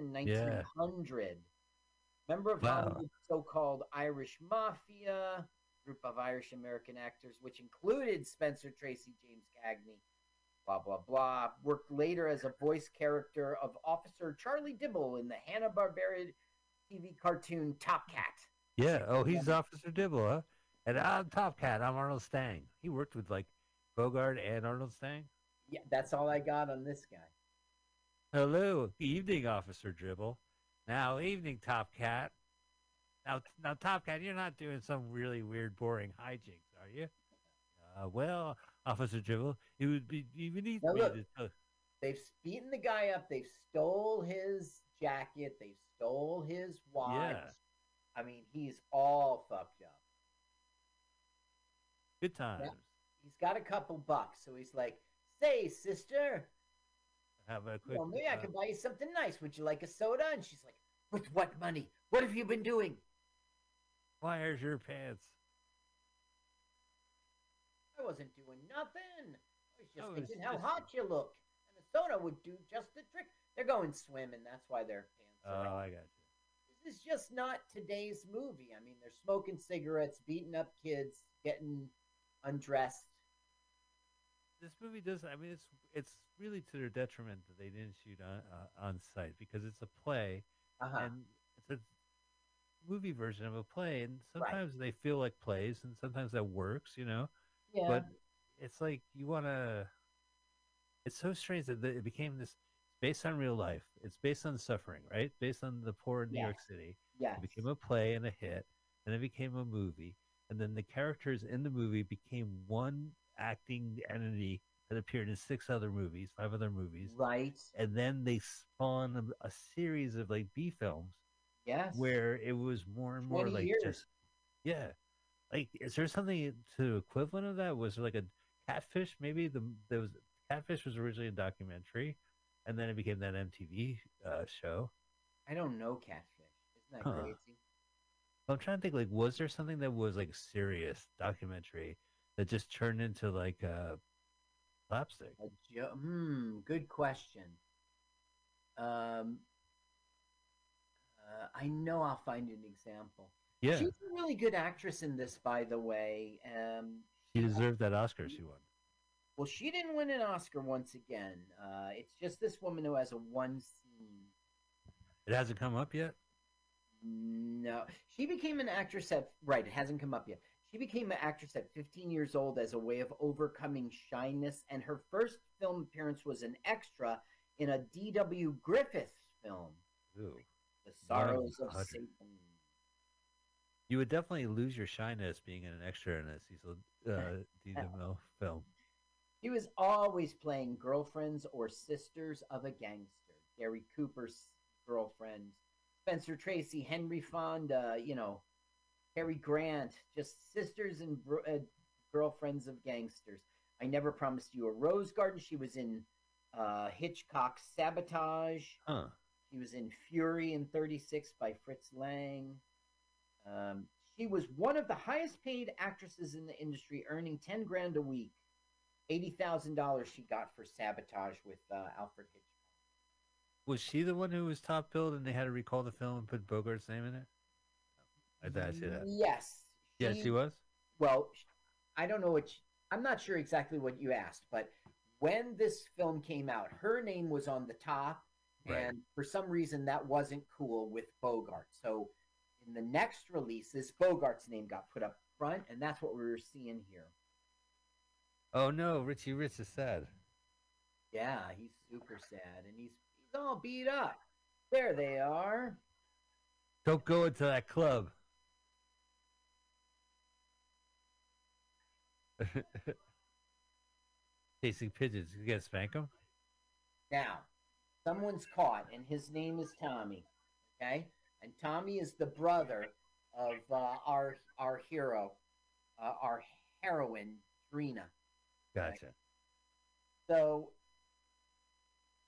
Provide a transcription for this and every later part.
in 1900. Member of Wow. Hollywood's so-called Irish Mafia, group of Irish American actors, which included Spencer Tracy, James Cagney, blah blah blah. Worked later as a voice character of Officer Charlie Dibble in the Hanna Barbera TV cartoon Top Cat. Yeah. Oh, he's Officer Dibble, huh? And I'm Top Cat. I'm Arnold Stang. He worked with like Bogart and Arnold Stang. Yeah, that's all I got on this guy. Hello, evening, Officer Dribble. Now, evening, Top Cat. Now, now, Top Cat, you're not doing some really weird, boring hijinks, are you? Uh, well, Officer Dribble, it would be even Now look. to. They've beaten the guy up. They've stole his jacket. They stole his watch. Yeah. I mean, he's all fucked up. Good times. He's got a couple bucks, so he's like, "Say, sister, Have a quick. know, maybe I uh, can buy you something nice. Would you like a soda?" And she's like, "With what money? What have you been doing?" Where's your pants? I wasn't doing nothing. I was just Oh, it's thinking how hot you look, and a soda would do just the trick. They're going swimming. That's why their pants Oh, are. out. I got you. this is just not today's movie. I mean, they're smoking cigarettes, beating up kids, getting undressed. This movie does. I mean, it's it's really to their detriment that they didn't shoot on uh, on site because it's a play Uh-huh. and it's a movie version of a play, and sometimes they feel like plays, and sometimes that works, you know. yeah. But it's like you want to. It's so strange that it became this. Based on real life. It's based on suffering, right? Based on the poor in New York City. Yeah. It became a play and a hit, and it became a movie, and then the characters in the movie became one acting entity that appeared in six other movies, five other movies, right. and then they spawned a, a series of like B films Yes. where it was more and more like years. just yeah. Like, is there something to equivalent of that? Was there like a catfish? Maybe the there was catfish was originally a documentary, and then it became that MTV uh, show. I don't know catfish. Isn't that Huh. crazy? I'm trying to think. Like, was there something that was like serious documentary that just turned into like uh, slapstick? A jo- hmm. Good question. Um. Uh, I know I'll find an example. Yeah, She's a really good actress in this, by the way. Um, she deserved that Oscar she won. well, she didn't win an Oscar once again. Uh, it's just this woman who has a one scene. It hasn't come up yet. No, she became an actress at right. It hasn't come up yet. She became an actress at 15 years old as a way of overcoming shyness, and her first film appearance was an extra in a D.W. Griffith film, Ooh. The Sorrows of Satan. You would definitely lose your shyness being an extra in a Cecil uh. DeMille film. He was always playing girlfriends or sisters of a gangster. Gary Cooper's girlfriend, Spencer Tracy, Henry Fonda, you know, Cary Grant, just sisters and bro- uh, girlfriends of gangsters. I never promised you a rose garden. She was in uh, Hitchcock's Sabotage. Huh. She was in Fury in 36 by Fritz Lang. Um, she was one of the highest paid actresses in the industry, earning 10 grand a week. $80,000 she got for Sabotage with uh, Alfred Hitchcock. Was she the one who was top billed and they had to recall the film and put Bogart's name in it? I did I see that. Yes. Yeah, she was. Well, I don't know what. sh I'm not sure exactly what you asked, but when this film came out, her name was on the top, Right. and for some reason that wasn't cool with Bogart. So in the next releases, Bogart's name got put up front, and that's what we were seeing here. Oh no, Richie Rich is sad. Yeah, he's super sad, and he's he's all beat up. There they are. Don't go into that club. Chasing pigeons. You gotta spank them? Now, someone's caught, and his name is Tommy. Okay, and Tommy is the brother of uh, our our hero, uh, our heroine, Drina. Gotcha. So,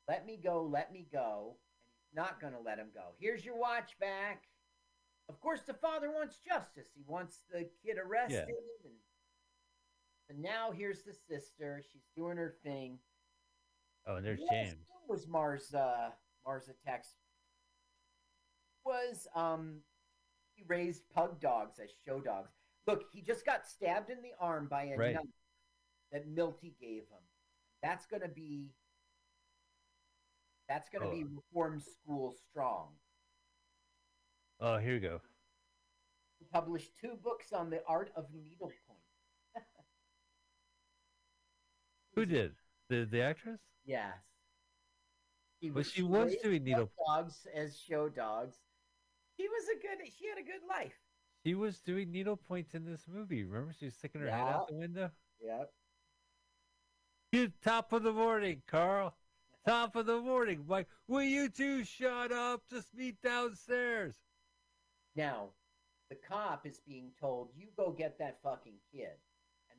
let me go, let me go, and he's not going to let him go. Here's your watch back. Of course, the father wants justice. He wants the kid arrested, and, and now here's the sister. She's doing her thing. Oh, and there's Yes, James. was Mars uh Mars Attacks was um he raised pug dogs as show dogs. Look, he just got stabbed in the arm by a Right. knife that Milty gave him. That's gonna be that's gonna be Oh. reform school strong. Oh, here we go. He published two books on the art of needlepoint. Who did the the actress? Yes. He Well, she was doing needle- dogs as show dogs. She was a good. She had a good life. She was doing needle points in this movie. Remember, she was sticking her head out the window. Yep. Good top of the morning, Carl. Top of the morning, Mike. Will you two shut up? Just meet downstairs. Now, the cop is being told, "You go get that fucking kid,"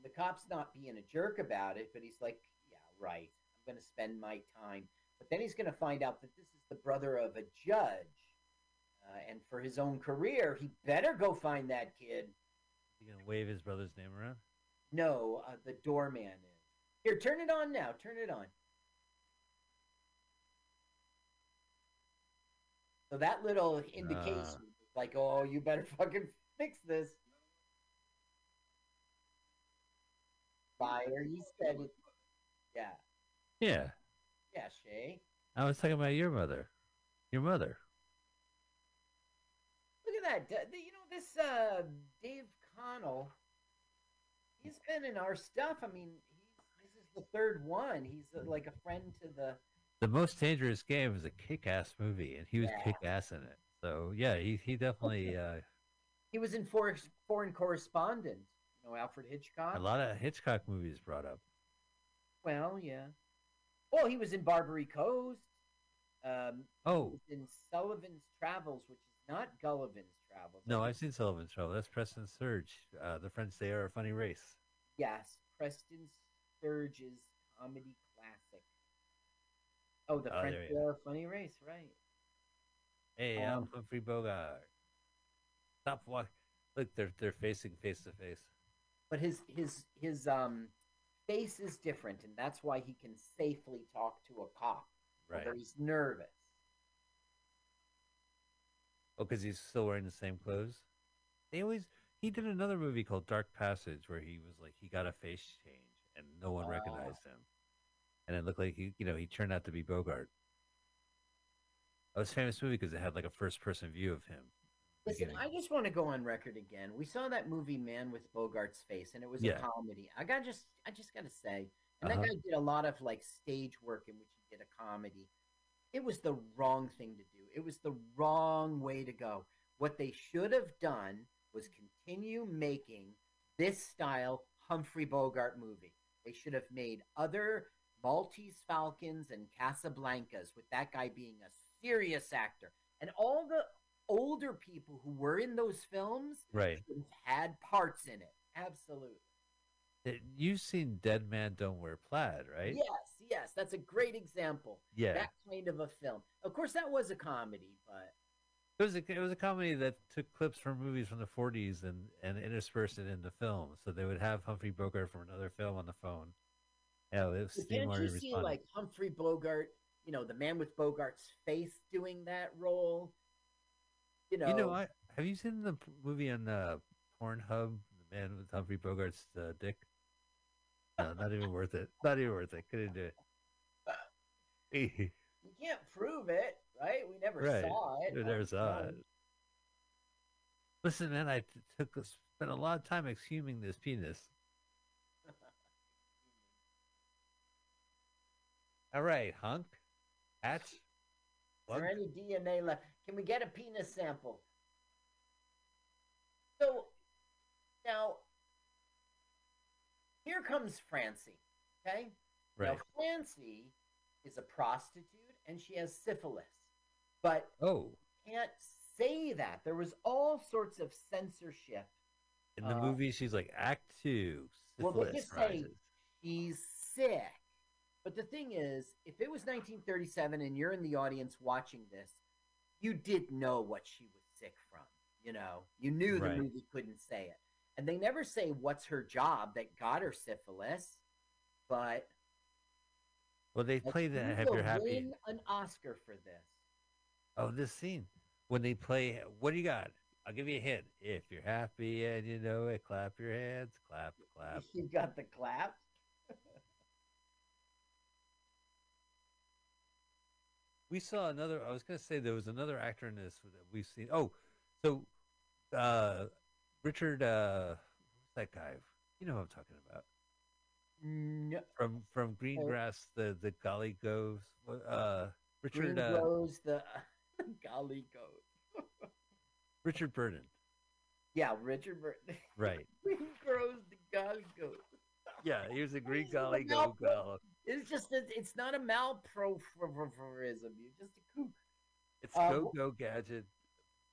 the cop's not being a jerk about it, but he's like, "Yeah, right. I'm going to spend my time." But then he's going to find out that this is the brother of a judge, uh, and for his own career, he better go find that kid. You gonna wave his brother's name around? No, uh, the doorman is. Here, turn it on now. Turn it on. So that little indication, is like, oh, you better fucking fix this. Fire, you said it. Yeah, Yeah, yeah, Shay. I was talking about your mother. Your mother. Look at that. You know, this uh, Dave Connell, he's been in our stuff. I mean, he's, this is the third one. He's uh, like a friend to the. The most dangerous game is a kick-ass movie, and he was Yeah. kick-ass in it. So yeah, he he definitely uh, He was in for, Foreign Correspondent. You know, Alfred Hitchcock. a lot of Hitchcock movies brought up. Well, yeah. Well, he was in Barbary Coast. Um, he Oh was in Sullivan's Travels, which is not Gullivan's Travels. no, I've seen Sullivan's Trouble. That's Preston Sturges. Uh, the French say are a funny race. Yes, Preston Sturges' comedy classic. Oh, the Oh, French there you are a funny race, right? Hey, Um, I'm Humphrey Bogart. Stop walking. Look, they're they're facing face to face. But his his his um face is different, and that's why he can safely talk to a cop. Right. He's nervous. Oh, because he's still wearing the same clothes. They always. He did another movie called Dark Passage where he was like he got a face change and no one Oh. recognized him, and it looked like he you know he turned out to be Bogart. It was a famous movie because it had like a first person view of him. Listen. I just want to go on record again. We saw that movie Man with Bogart's face, and it was Yeah. a comedy. I got just, I just got to say, and that Uh-huh. guy did a lot of like stage work in which he did a comedy. It was the wrong thing to do. It was the wrong way to go. What they should have done was continue making this style Humphrey Bogart movie. They should have made other Maltese Falcons and Casablancas with that guy being a serious actor. And all the older people who were in those films Right. had parts in it. Absolutely. Uh, you've seen Dead Man Don't Wear Plaid, right? Yes, yes. That's a great example. Yeah. That kind of a film. Of course, that was a comedy, but It was a it was a comedy that took clips from movies from the 40s and and interspersed it into film. So they would have Humphrey Bogart from another film on the phone. Yeah, it was but Steve can't Martin you see like Humphrey Bogart, you know, the man with Bogart's face doing that role? You know, You know, I have you seen the movie on uh, Pornhub, The Man with Humphrey Bogart's uh, dick? No, not even worth it. Not even worth it. Couldn't do it. you can't prove it, right? We never Right. saw it. We never saw it. Listen, man, I t- took spent a lot of time exhuming this penis. All right, hunk, hatch, Is there any DNA left? Can we get a penis sample? So now, here comes Francie. Okay, right? now Francie is a prostitute and she has syphilis, but Oh, can't say that. There was all sorts of censorship. in the Uh, movie, she's like Act Two. Well, they syphilis just say she's sick. But the thing is, if it was 1937 and you're in the audience watching this, you did know what she was sick from. You know, you knew the Right. movie couldn't say it. And they never say what's her job that got her syphilis, but Well, they play that. Have your happy? win an Oscar for this. Oh, this scene. when they play, what do you got? I'll give you a hint. If you're happy and you know it, clap your hands, clap, clap. You got the clap. We saw another. I was gonna say there was another actor in this that we've seen. Oh, so uh, Richard, uh, who's that guy? You know who I'm talking about No, from from Greengrass, the the Golly Goes. Uh, Richard Green uh, grows the golly goat. Richard Burton. Yeah, Richard Burton. Right. Green grows the golly goat. Yeah, he was a Green Golly Go Go. It's just that it's not a malprofism. You're just a kook. It's Uh, Go Go Gadget.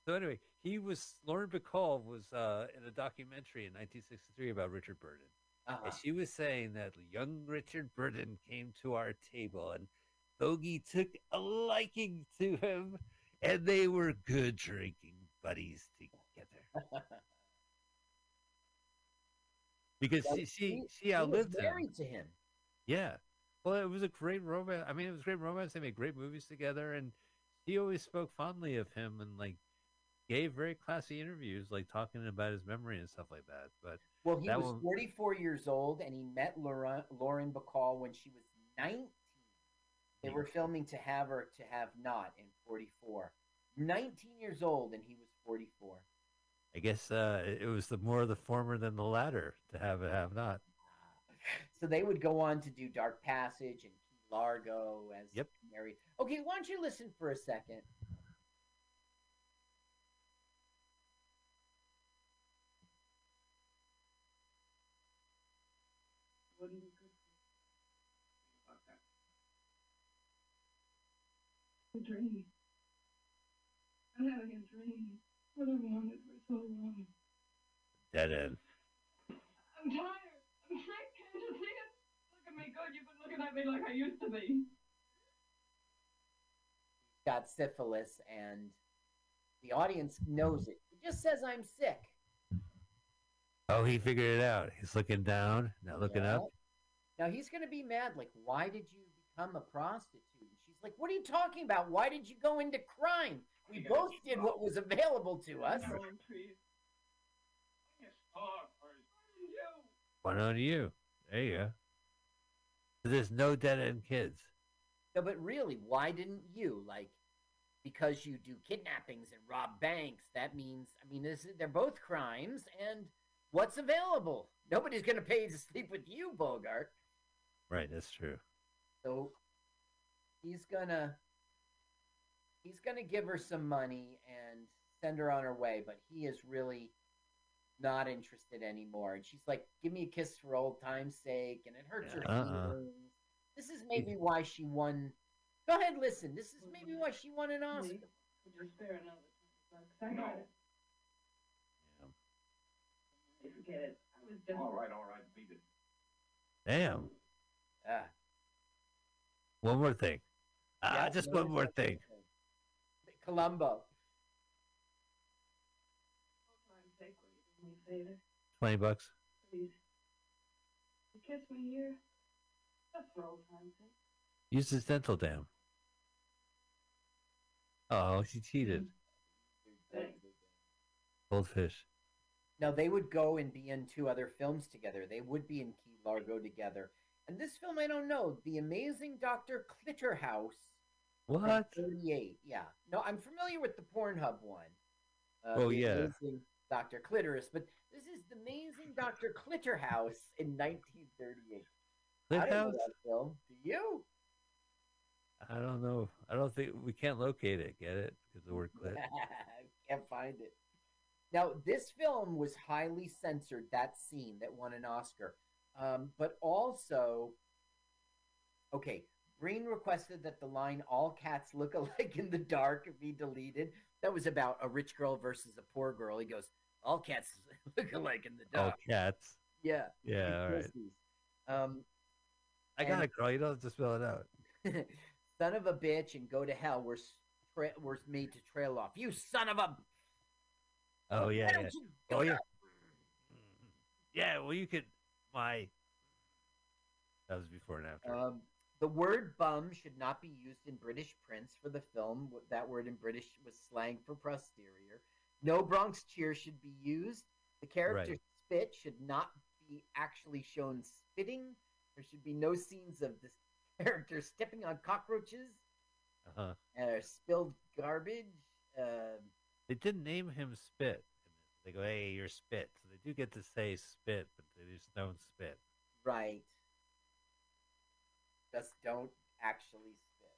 So anyway, he was Lauren Bacall was uh, in a documentary in 1963 about Richard Burton. Uh-huh. And she was saying that young Richard Burton came to our table and Bogey took a liking to him and they were good drinking buddies together. Because she she, he- she outlived him. married to him. Yeah. Well, it was a great romance. I mean, it was great romance. They made great movies together, and he always spoke fondly of him and like gave very classy interviews, like talking about his memory and stuff like that. But Well, he was one- 44 years old, and he met Lauren, Lauren Bacall when she was 19. They were filming To Have or To Have Not in 44. 19 years old, and he was 44. I guess uh, it was the more the former than the latter to have it have not. So they would go on to do Dark Passage and Key Largo as Yep. married. Okay, why don't you listen for a second? wouldn't be good for you. A dream. I'm having a dream. What I've wanted for so long. Dead end. I'm tired. Looking at me like I used to be. Got syphilis, and the audience knows it. He just says, I'm sick. Oh, he figured it out. He's looking down, not looking Yeah. up. Now he's going to be mad. Like, why did you become a prostitute? And she's like, what are you talking about? Why did you go into crime? We both did what was available to us. Growing One on you. There you go. There's no dead end kids. No, but really, why didn't you? Like, because you do kidnappings and rob banks, that means, I mean, this they're both crimes, and what's available? Nobody's going to pay to sleep with you, Bogart. Right, that's true. So he's gonna he's gonna give her some money and send her on her way, but he is really not interested anymore. And she's like, "Give me a kiss for old time's sake," and it hurts her Uh-uh. feelings. This is maybe why she won. Go ahead, listen. This is maybe why she won an Oscar. Wait, Could spare another? I got it. Yeah. It. I was. All right, all right, beat it. Damn. Ah, One more thing. Ah, yeah, just one more that's thing. okay. Columbo. For time's sake, will you do me a favor? Twenty bucks. Please. You kiss me here? Just for old time's sake. Use this dental dam. Oh, she cheated. Goldfish. Now they would go and be in two other films together. They would be in Key Largo together. And this film, I don't know, The Amazing Doctor Clitterhouse. from What? 38. Yeah. No, I'm familiar with the Pornhub one. Uh, Oh, The yeah. Amazing Doctor Clitoris, but this is The Amazing Doctor Clitterhouse in 1938. I don't know that film. Do you? I don't know. I don't think we can't locate it. Get it? Because the word clit. Can't find it. Now, this film was highly censored, that scene that won an Oscar. Um, but also, okay, Breen requested that the line, all cats look alike in the dark, be deleted. That was about a rich girl versus a poor girl. He goes, all cats look alike in the Oh, dark. cats. Yeah. Yeah, all right. Um, I got it, girl. You don't have to spell it out. son of a bitch and go to hell were, tra- were made to trail off. You son of a. Oh, Why yeah, yeah. don't you go Oh, yeah. Yeah, well, you could. My. That was before and after. Um, The word bum should not be used in British prints for the film. That word in British was slang for posterior. No Bronx cheer should be used. The character Right. spit should not be actually shown spitting. There should be no scenes of this character stepping on cockroaches Uh-huh. or spilled garbage. Uh, They didn't name him Spit. They go, "Hey, you're Spit." So they do get to say Spit, but they just don't spit. right. Just don't actually spit.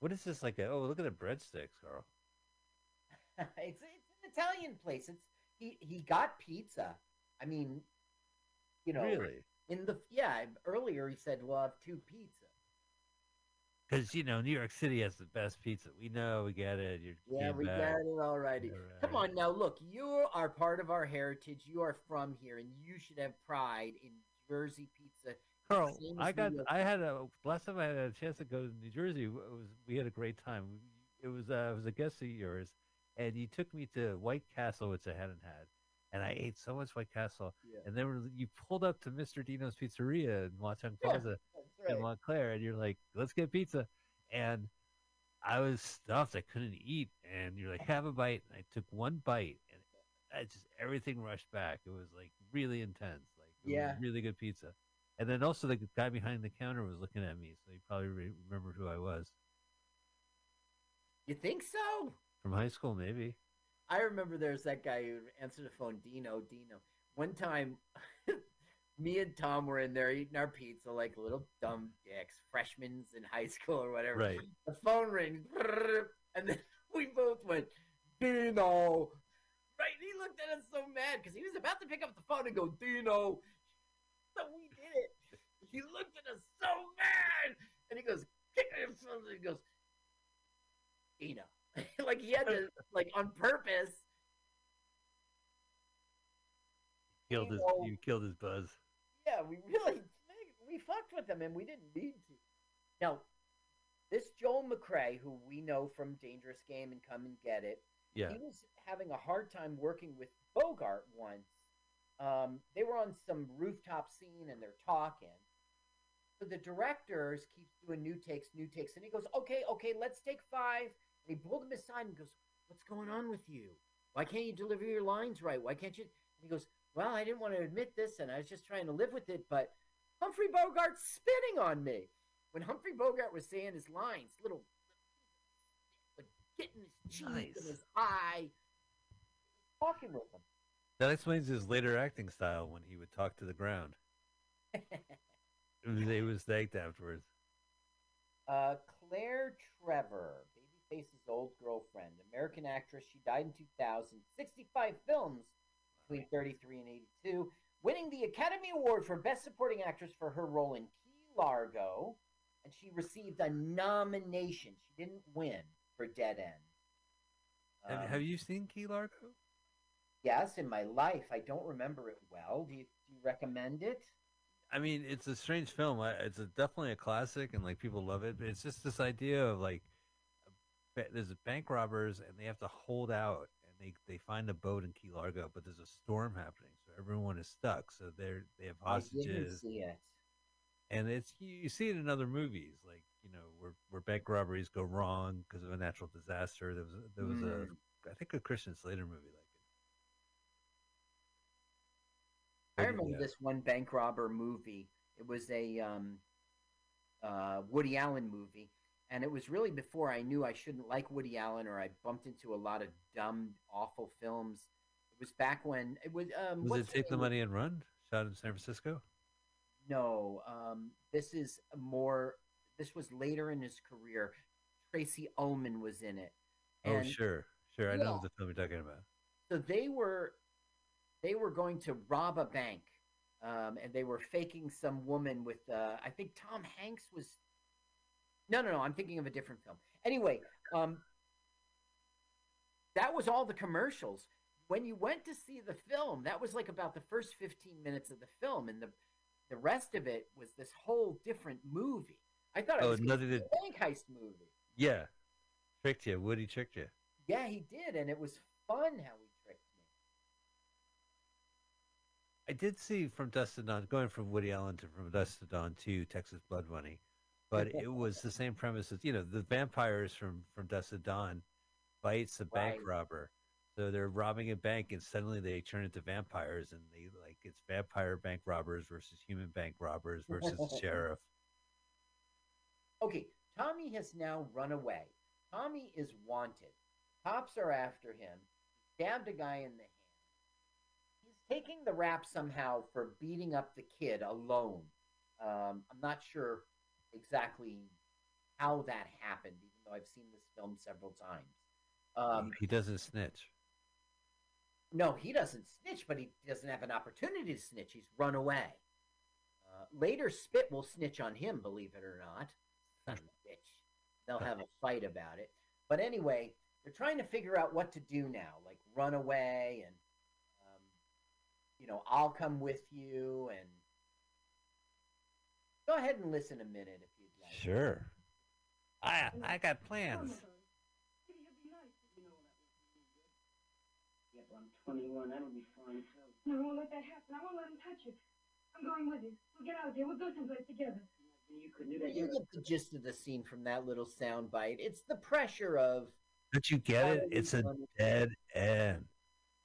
What is this like? A, oh, look at the breadsticks, Carl. it's Italian place. It's he he got pizza. I mean, you know, Really? in the yeah earlier he said we'll have two pizza. Because you know New York City has the best pizza. We know, we get it. You're Yeah, came we got it already. Come on now, look, you are part of our heritage. You are from here, and you should have pride in Jersey pizza. Carl, I got. I had a last time I had a chance to go to New Jersey. It was we had a great time. It was uh, it was a guest of yours, and you took me to White Castle, which I hadn't had, and I ate so much White Castle. Yeah. And then you pulled up to Mr. Dino's Pizzeria in Watchung Yeah. Plaza That's in. Montclair, and you're like, "Let's get pizza," and I was stuffed. I couldn't eat, and you're like, "Have a bite." And I took one bite, and I just everything rushed back. It was like really intense, like it was Yeah. really good pizza. And then also the guy behind the counter was looking at me, so he probably re- remembered who I was You think so? From high school, maybe. I remember there's that guy who answered the phone, Dino, Dino. One time, me and Tom were in there eating our pizza like little dumb dicks, freshmen in high school or whatever. Right. The phone rings, and then we both went, Dino. Right? And he looked at us so mad because he was about to pick up the phone and go, Dino. So we did it. He looked at us so mad, and he goes, kick himself. He goes, Dino. like he had to, like on purpose. Killed his, you killed his buzz. Yeah, we really we fucked with him, and we didn't need to. Now, this Joel McCrea, who we know from Dangerous Game and Come and Get It, Yeah. he was having a hard time working with Bogart once. Um, they were on some rooftop scene and they're talking. So the directors keeps doing new takes, new takes, and he goes, "Okay, okay, let's take five. And he pulled him aside and goes, "What's going on with you? Why can't you deliver your lines right? Why can't you?" And he goes, "Well, I didn't want to admit this, and I was just trying to live with it, but Humphrey Bogart's spitting on me." When Humphrey Bogart was saying his lines, little would get in his cheek Nice. and his eye, talking with him. That explains his later acting style when he would talk to the ground. It was, it was thanked afterwards. Uh, Claire Trevor, Babyface's old girlfriend, American actress. She died in 2000. 65 films between 33 and 82, winning the Academy Award for Best Supporting Actress for her role in Key Largo, and she received a nomination. She didn't win for Dead End. Have, Um, have you seen Key Largo? Yes, in my life. I don't remember it well. Do you, do you recommend it? I mean, it's a strange film. It's a, definitely a classic, and like people love it. But it's just this idea of like, there's bank robbers, and they have to hold out, and they they find a boat in Key Largo, but there's a storm happening, so everyone is stuck. So they're they have hostages, it. and it's you, you see it in other movies, like you know where where bank robberies go wrong because of a natural disaster. There was a, there was Mm. a I think a Christian Slater movie like it. I remember yeah. this one bank robber movie. It was a um, uh, Woody Allen movie, and it was really before I knew I shouldn't like Woody Allen, or I bumped into a lot of dumb, awful films. It was back when it was. Um, Was it Take the? Money and Run? Shot in San Francisco. No, um, this is more. This was later in his career. Tracey Ullman was in it. Oh, sure, sure. I know the film you're talking about. so they were they were going to rob a bank um, and they were faking some woman with uh, i think tom hanks was no no no i'm thinking of a different film anyway um, that was all the commercials when you went to see the film that was like about the first 15 minutes of the film and the the rest of it was this whole different movie i thought it Oh, was nothing a bank heist movie Yeah, tricked you. Woody tricked you. yeah he did and it was fun how he tricked me I did see from Dusk to Dawn, going from Woody Allen to From Dusk to Dawn to Texas Blood Money. But it was the same premise as you know the vampires from from Dusk of Dawn bites a bank Right. robber. So they're robbing a bank, and suddenly they turn into vampires, and they like it's vampire bank robbers versus human bank robbers versus the sheriff. Okay, Tommy has now run away. Tommy is wanted. Cops are after him. Stabbed a guy in the hand. He's taking the rap somehow for beating up the kid alone. Um, I'm not sure exactly how that happened, even though I've seen this film several times. Um, he doesn't snitch. no, he doesn't snitch, but he doesn't have an opportunity to snitch. He's run away. Uh, later, Spit will snitch on him, believe it or not. Son of a bitch. They'll have a fight about it. But anyway, they're trying to figure out what to do now, like run away and, um, you know, I'll come with you. And go ahead and listen a minute if you'd like. Sure. I I got plans. Maybe it'd be nice if you know that was really good. Yeah, but I'm 21. That'll be fine too. No, I won't let that happen. I won't let him touch you. I'm going with you. We'll get out of here. We'll go someplace together. You could do You get the gist of the scene from that little sound bite. It's the pressure of. Don't you get it? It's a dead end.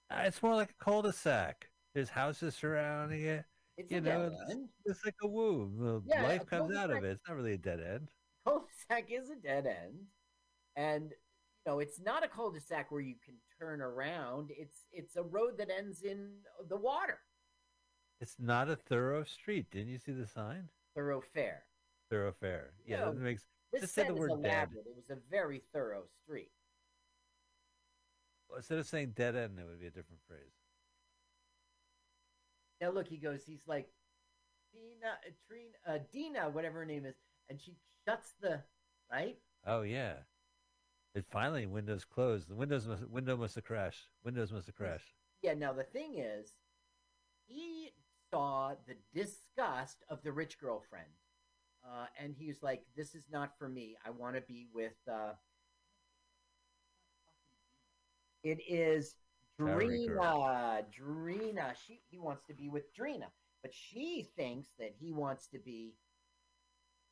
Uh, It's more like a cul-de-sac. There's houses surrounding it. It's You know, end. It's like a womb. The Yeah, life comes out of it. It's not really a dead end. cul-de-sac is a dead end and you know it's not a cul-de-sac where you can turn around it's it's a road that ends in the water It's not a thorough street. Didn't you see the sign? thoroughfare Thoroughfare. Yeah, No. that makes. this set is word dead. elaborate it was a very thorough street Instead of saying dead end, it would be a different phrase. Now look he goes he's like dina uh, trina uh, dina whatever her name is and she shuts the right Oh yeah. It finally windows closed. The windows must window must have crashed. Windows must have crashed. yeah now the thing is he saw the disgust of the rich girlfriend uh, and he was like this is not for me i want to be with uh, it is Drina. Drina. She he wants to be with Drina, but she thinks that he wants to be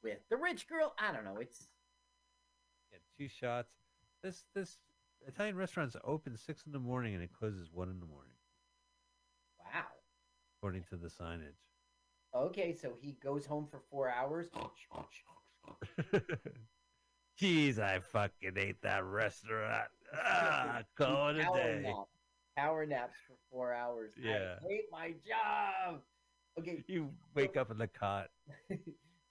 with the rich girl. I don't know. It's Yeah, two shots. This this Italian restaurant's open six in the morning and it closes one in the morning, wow. according to the signage. Okay, so he goes home for four hours. Jeez, I fucking ate that restaurant. Ah, call it a day. Power naps for four hours. Yeah. I hate my job. Okay, You wake up in the cot.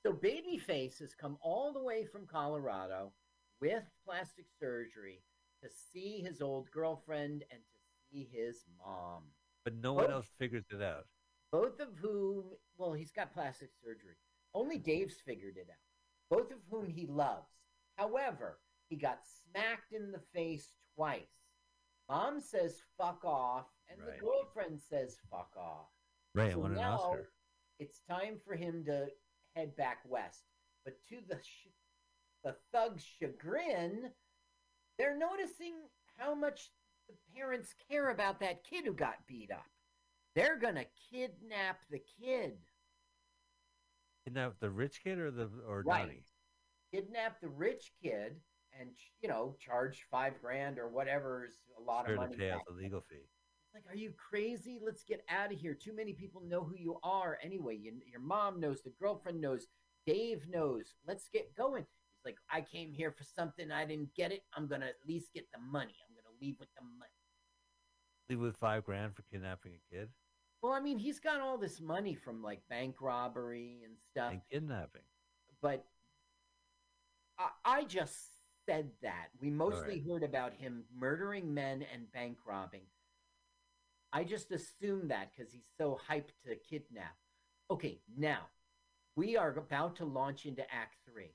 so Babyface has come all the way from Colorado with plastic surgery to see his old girlfriend and to see his mom. But no one Oh. else figures it out. Both of whom, well, he's got plastic surgery. Only Dave's figured it out. Both of whom he loves. However, he got smacked in the face twice. Mom says fuck off, and Right. the girlfriend says fuck off. Right, So won an Oscar. it's time for him to head back west. But to the sh- the thug's chagrin, they're noticing how much the parents care about that kid who got beat up. They're gonna kidnap the kid. Kidnap the rich kid or the or Right. Donnie? Kidnap the rich kid and you know charge five grand or whatever is a lot Sure of to money. pay out the legal fee. It's like, are you crazy? Let's get out of here. Too many people know who you are anyway. You, your mom knows, the girlfriend knows, Dave knows. Let's get going. He's like, I came here for something. I didn't get it. I'm to at least get the money. I'm to leave with the money. Leave with five grand for kidnapping a kid Well, I mean, he's got all this money from like bank robbery and stuff, and kidnapping. but I, I just said that. We mostly right. heard about him murdering men and bank robbing. I just assumed that because he's so hyped to kidnap. Okay, now we are about to launch into Act Three.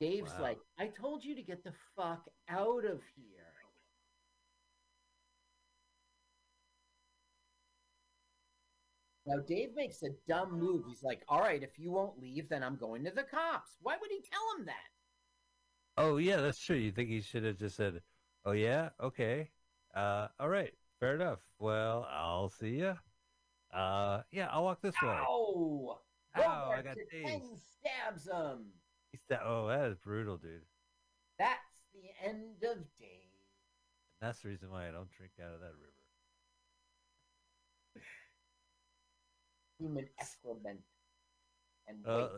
Dave's Wow. like, I told you to get the fuck out of here. Now, Dave makes a dumb move. He's like, All right, if you won't leave, then I'm going to the cops. Why would he tell him that? Oh yeah, that's true. You think he should have just said, "Oh yeah, okay, uh, all right, fair enough. Well, I'll see ya. Uh, yeah, I'll walk this way." Ow! Ow, I got tased. stabs him. He said, "Oh, that is brutal, dude." That's the end of day. And that's the reason why I don't drink out of that river. Human excrement. And Uh.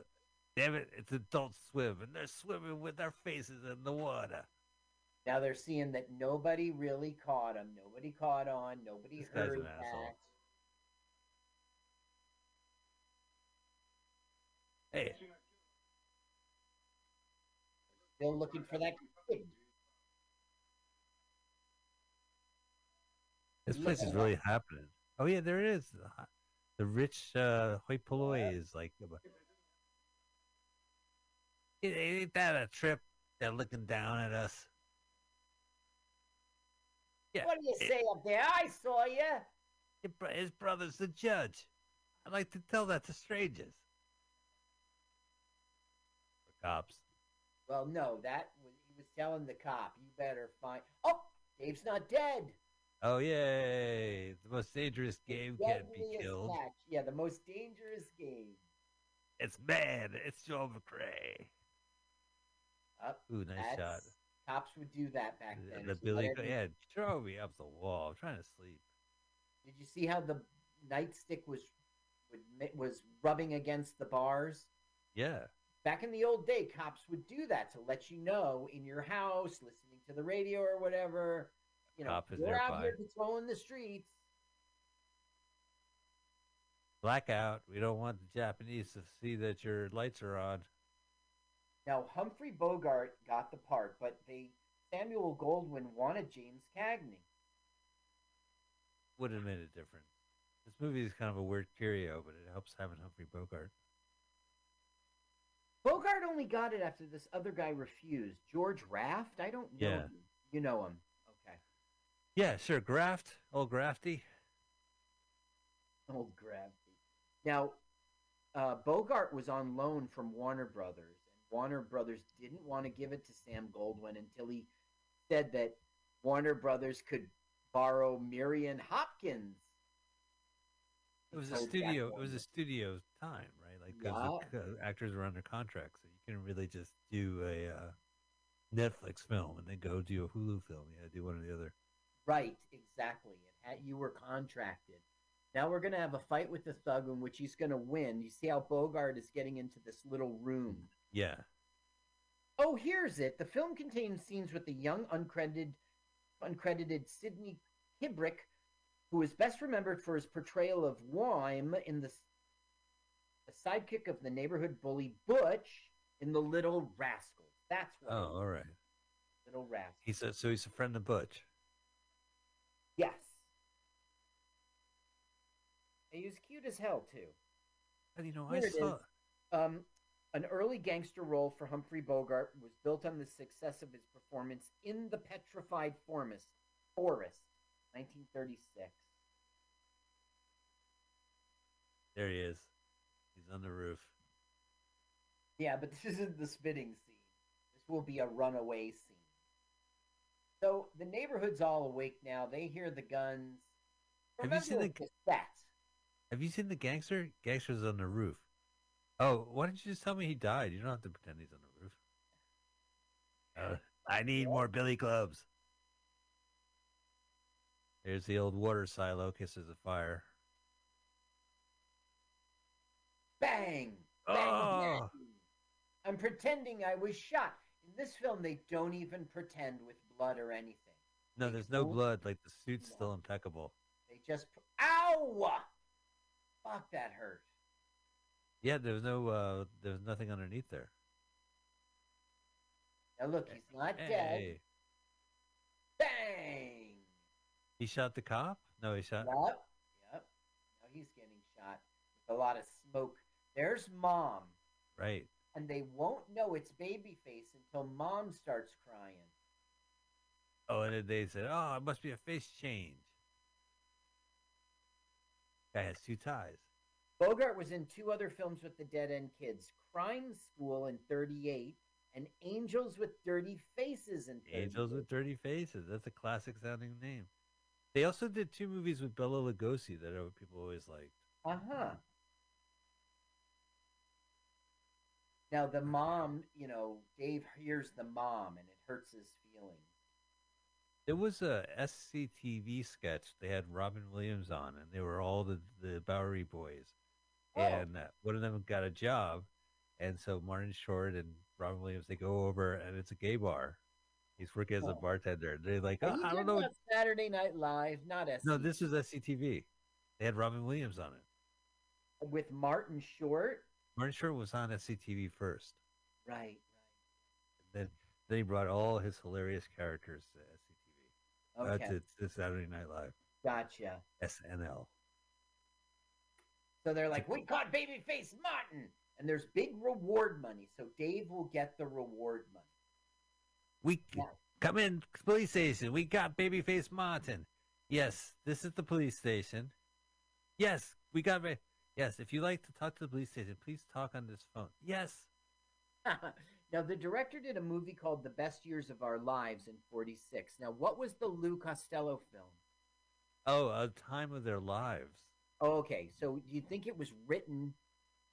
Damn it! It's Adult Swim, and they're swimming with their faces in the water. now they're seeing that nobody really caught him. Nobody caught on. Nobody This heard an asshole. that. Hey, Still looking for that kid. this place at is really happening. Oh yeah, there it is. The The rich uh, hoi polloi is like. Ain't- that a trip? They're looking down at us. Yeah, What do you it- say up there? I saw you. His His brother's the judge. I'd like to tell that to strangers. The cops. Well, no, that was, he was telling the cop, "You better find." Oh, Dave's not dead. Oh yay! The most dangerous game can't be killed. catch. Yeah, the most dangerous game. It's man. It's Joe McCrea. Up. Ooh, nice shot. Cops would do that back then. The Billy, mean? yeah, throw me up the wall. I'm trying to sleep. Did you see how the nightstick was was rubbing against the bars? Yeah, Back in the old day, cops would do that to let you know in your house, listening to the radio or whatever. You know, Cop is we're out here patrolling the streets. blackout. We don't want the Japanese to see that your lights are on. Now Humphrey Bogart got the part, but they Samuel Goldwyn wanted James Cagney. Would have made a difference. This movie is kind of a weird curio, but it helps having Humphrey Bogart. Bogart only got it after this other guy refused. George Raft? I don't know Yeah. him. You know him. Okay. Yeah, sure. Graft, old Grafty. Old Grafty. Now, uh, Bogart was on loan from Warner Brothers, Warner Brothers didn't want to give it to Sam Goldwyn until he said that Warner Brothers could borrow Miriam Hopkins. It was a studio. It was a studio time, right? Like 'cause the uh, actors were under contract, so you couldn't really just do a uh, Netflix film and then go do a Hulu film. You had to do one or the other. Right, exactly. Had, you were contracted. Now we're going to have a fight with the thug in which he's going to win. You see how Bogart is getting into this little room. Yeah. Oh, here's it. The film contains scenes with the young, uncredited, uncredited Sidney Kibrick, who is best remembered for his portrayal of Woim in the, the sidekick of the neighborhood bully Butch in The Little Rascals. That's what Oh, all right. Little Rascals. He's a, so he's a friend of Butch. Yes. And He was cute as hell, too. And you know, Here I saw. Um, an early gangster role for Humphrey Bogart was built on the success of his performance in The Petrified Forest, Forest 1936. There he is. He's on the roof. Yeah, but this isn't the spitting scene. This will be a runaway scene. So the neighborhood's all awake now. They hear the guns. Have you seen Remember the- cassette? Have you seen the gangster? Gangster's on the roof. Oh, why didn't you just tell me he died? You don't have to pretend he's on the roof. Uh, I need more billy clubs. There's the old water silo. Kisses of fire. Bang! Bang! Oh. bang. I'm pretending I was shot. In this film, they don't even pretend with blood or anything. No, They there's no blood. Like the suit's No. still impeccable. They just. Ow! Fuck, that hurt. Yeah, there's no. uh There's nothing underneath there. Now look, he's not dead. Bang! he shot the cop. No, he shot. Yep. Yep. Now he's getting shot with a lot of smoke. There's mom, Right. and they won't know it's Babyface until mom starts crying. Oh, and then they said, "Oh, it must be a face change." Guy has two ties. Bogart was in two other films with the Dead End Kids Crime School in 38 and Angels with Dirty Faces in 38. Angels with Dirty Faces. That's a classic sounding name. They also did two movies with Bela Lugosi that people always liked. Uh huh. Now the mom, you know, Dave hears the mom, and it hurts his feelings. There was a SCTV sketch. They had Robin Williams on, and they were all the the Bowery Boys, Oh. and uh, one of them got a job, and so Martin Short and Robin Williams they go over, and it's a gay bar. He's working as a Oh. bartender. They're like, oh, I don't know. Saturday Night Live, not S. No, this was SCTV. They had Robin Williams on it. with Martin Short. Martin Short was on SCTV first. Right, Then then he brought all his hilarious characters to SCTV. right. Okay, Uh, to, to Saturday Night Live, gotcha. SNL. So they're like, we caught Babyface Martin, and there's big reward money. So Dave will get the reward money. We Yeah. come in police station. We got Babyface Martin. Yes, this is the police station. Yes, we got. Yes, if you like to talk to the police station, please talk on this phone. Yes. now the director did a movie called The Best Years of Our Lives in '46. Now, what was the Lou Costello film? Oh, a time of their lives. Oh, okay, so do you think it was written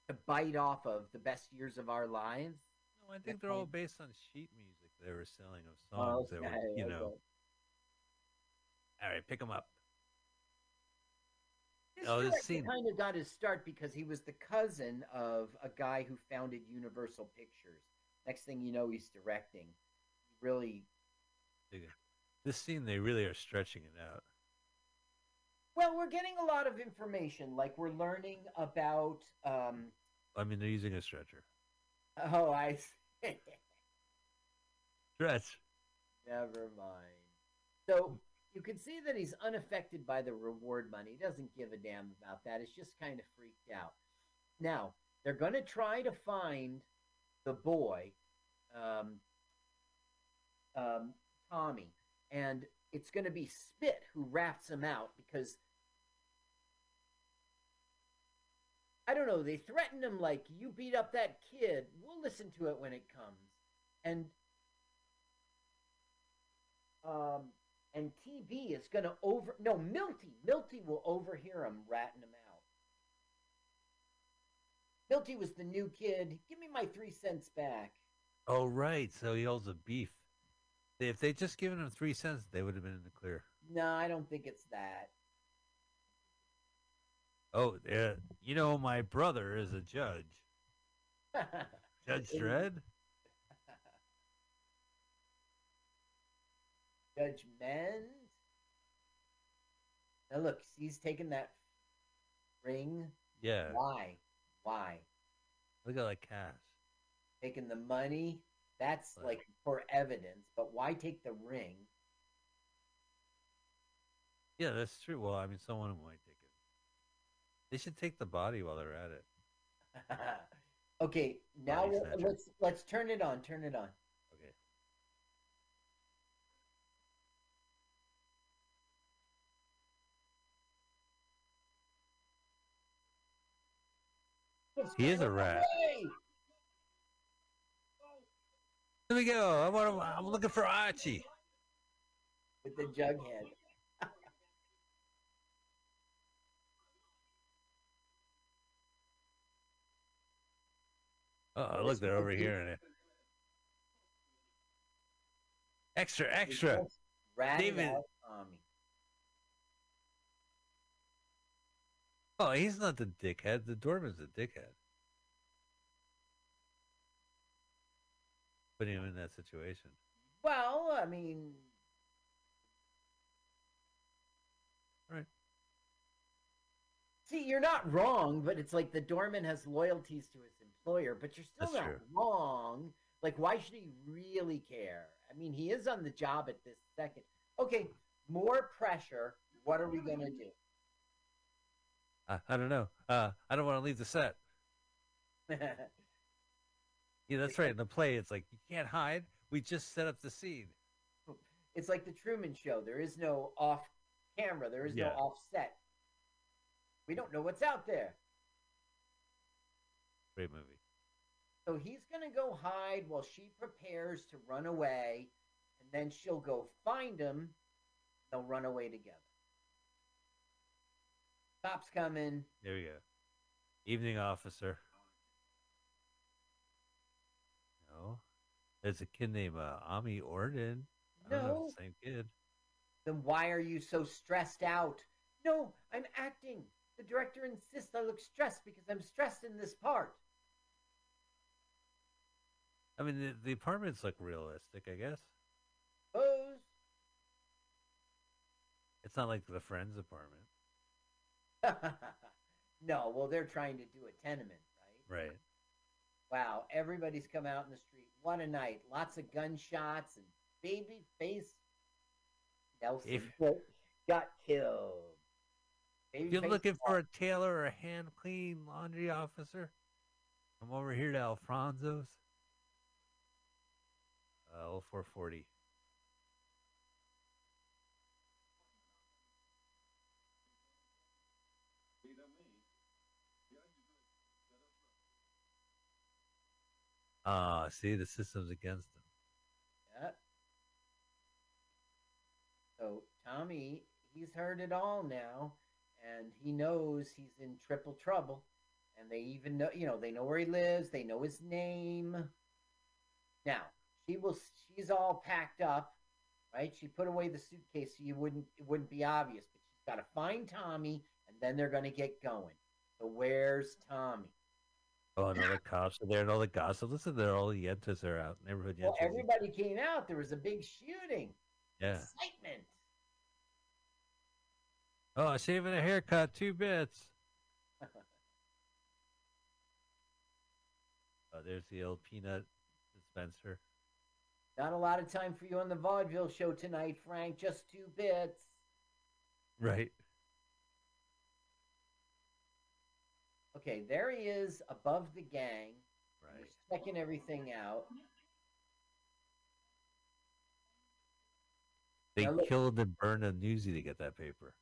to bite off of The Best Years of Our Lives? No, I think they're all based on sheet music they were selling of oh, songs that were, Okay, you know. All right, pick them up. This Oh, this scene- kind of got his start because he was the cousin of a guy who founded Universal Pictures. Next thing you know, he's directing. Really, This scene, they really are stretching it out. Well, we're getting a lot of information. Like we're learning about. Um, I mean, they're using a stretcher. oh, I. Stretch. Never mind. So you can see that he's unaffected by the reward money. He doesn't give a damn about that. It's just kind of freaked out. Now, they're going to try to find the boy, um, um, Tommy, and it's going to be Spit who rats him out because. I don't know. They threatened him like, you beat up that kid. We'll listen to it when it comes. And um, and TB is going to over. No, Milty. Milty will overhear him ratting him out. Milty was the new kid. Give me my three cents back. Oh, right. So he owes a beef. If they'd just given him three cents, they would have been in the clear. No, I don't think it's that. Oh, yeah. You know, my brother is a judge. Judge Dredd? Judge Mend. Now look, he's taking that ring. Yeah. Why? Why? Look at like cash. Taking the money. That's Right. like for evidence, but why take the ring? Yeah, that's true. Well, I mean, someone might. They should take the body while they're at it. okay, now Body we'll- snatcher. let's let's turn it on. Turn it on. Okay. He is a rat. Hey! Here we go. I want. I'm looking for Archie. With the Oh, look, they're over here it. Extra, extra. David. Oh, he's not the dickhead. The doorman's the dickhead. Putting him in that situation. Well, I mean, Right. See, you're not wrong, but it's like the doorman has loyalties to his employer, but you're still That's not true. wrong. Like, why should he really care? I mean, he is on the job at this second. Okay, more pressure. What are we gonna do? I, I don't know. Uh, I don't want to leave the set. Yeah, that's right. In the play, it's like you can't hide. We just set up the scene. it's like the Truman Show. There is no off camera. There is Yeah. no offset. We don't know what's out there. Great movie. So he's going to go hide while she prepares to run away, and then she'll go find him. They'll run away together. Cops coming. There we go. Evening officer. No. There's a kid named uh, Ami Orden. I don't know No. if it's the same kid. Then why are you so stressed out? No, I'm acting. The director insists I look stressed because I'm stressed in this part. I mean, the, the apartments look realistic. I guess Pose. it's not like the Friends apartment, no, well, they're trying to do a tenement, right? right? Wow, everybody's come out in the street. What a night. Lots of gunshots and baby face Nelson If- got killed. If you're looking for a tailor or a hand clean laundry officer, come over here to Alfonso's. Uh, 0440. Ah, see, the system's against him. Yeah. So Tommy, he's heard it all now, and he knows he's in triple trouble. And they even know, you know, they know where he lives. They know his name. Now she will. She's all packed up, right? She put away the suitcase so you wouldn't. It wouldn't be obvious. But she's got to find Tommy, and then they're going to get going. So where's Tommy? Oh, and all the cops are there and all the gossip. Listen, there, all the yentas are out. Neighborhood yentas. Well, everybody came out. There was a big shooting. Yeah. Excitement. Oh, shaving a haircut, two bits. Oh, there's the old peanut dispenser. Not a lot of time for you on the vaudeville show tonight, Frank. Just two bits. Right. Okay, there he is above the gang. Right. Checking everything out. They look- killed and burned a newsie to get that paper.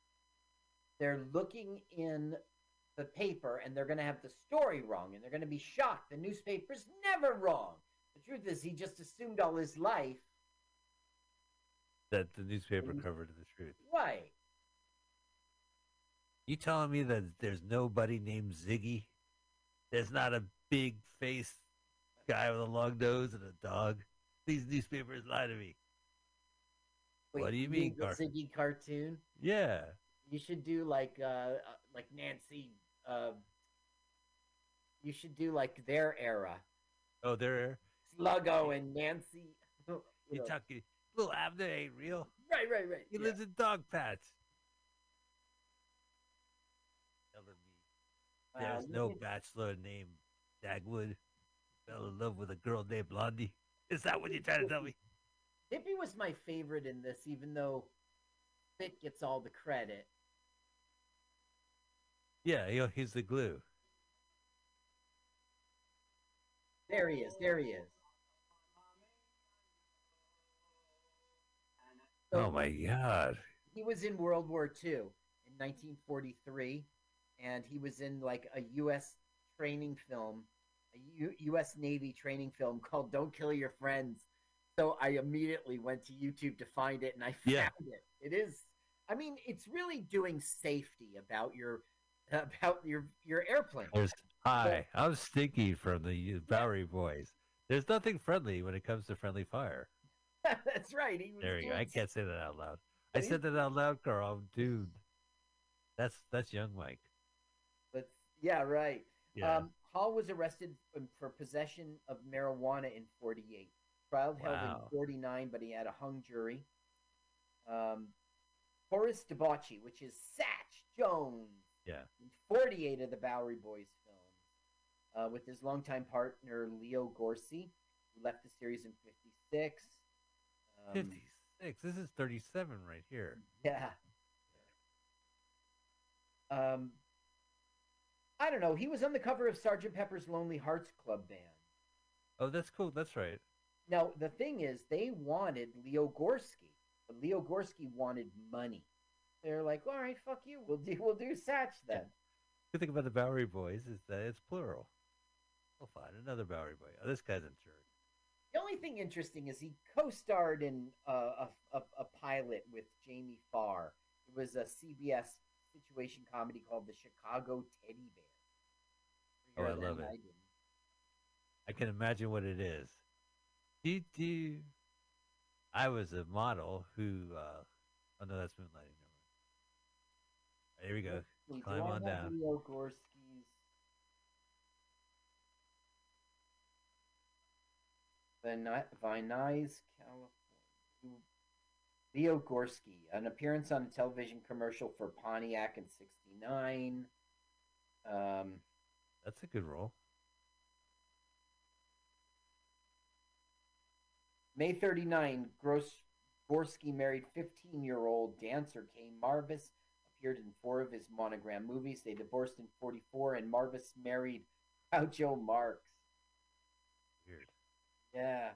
They're looking in the paper and they're going to have the story wrong and they're going to be shocked. The newspaper's never wrong. Truth is, he just assumed all his life. That the newspaper covered the truth. Right. You telling me that there's nobody named Ziggy? There's not a big faced guy with a long nose and a dog? These newspapers lie to me. What do you mean, Gar- Ziggy cartoon? Yeah. You should do like uh, uh like Nancy. Uh, you should do like their era. Oh, they're Sluggo and Nancy. You you know. talking little Abner ain't real. Right, right, right. He yeah. lives in dog patch. Telling me there's look no at- bachelor named Dagwood fell in love with a girl named Blondie. Is that what you're trying to tell me? Dippy was my favorite in this, even though Fit gets all the credit. Yeah, he, he's the glue. There he is. There he is. So Oh my god. He was in World War II in 1943, and he was in like a U.S. training film, a U- U.S. Navy training film called "Don't Kill Your Friends." So I immediately went to YouTube to find it, and I found Yeah. it. It is. I mean, it's really doing safety about your about your your airplane. There's hi. I'm Stinky from the Bowery Boys. There's nothing friendly when it comes to friendly fire. That's right. He was There you go. I can't say that out loud. I said that out loud, Carl. Dude. That's that's young Mike. But yeah, right. Yeah. Um, Hall was arrested for- for possession of marijuana in 48. Trial held Wow. in 49, but he had a hung jury. Um, Horace DeBussy, which is Sach Jones, yeah. in 48 of the Bowery Boys films, uh, with his longtime partner Leo Gorcey, who left the series in 56. Um, 56. This is 37 right here. Yeah. Um, I don't know. He was on the cover of Sergeant Pepper's Lonely Hearts Club Band. Oh, that's cool. That's right. Now the thing is, they wanted Leo Gorcey, but Leo Gorcey wanted money. They're like, "All right, fuck you. We'll do we'll do Satch then." Good thing about the Bowery Boys is that it's plural. We'll find another Bowery Boy. Oh, this guy's in church. The only thing interesting is he co-starred in uh, a, a a pilot with Jamie Farr. It was a CBS situation comedy called The Chicago Teddy Bear. Oh, I love it. didn't. I can imagine what it is. Do do. I was a model who. Uh, oh no, that's moonlighting. Here we go. Climb I on down. Gorcey's California. Leo Gorcey, an appearance on a television commercial for Pontiac in '69. Um, That's a good role. May 39, Gross, Gorski married 15 year old dancer Kay Marvis, appeared in four of his monogram movies. They divorced in 44, and Marvis married Groucho Marx. Yeah.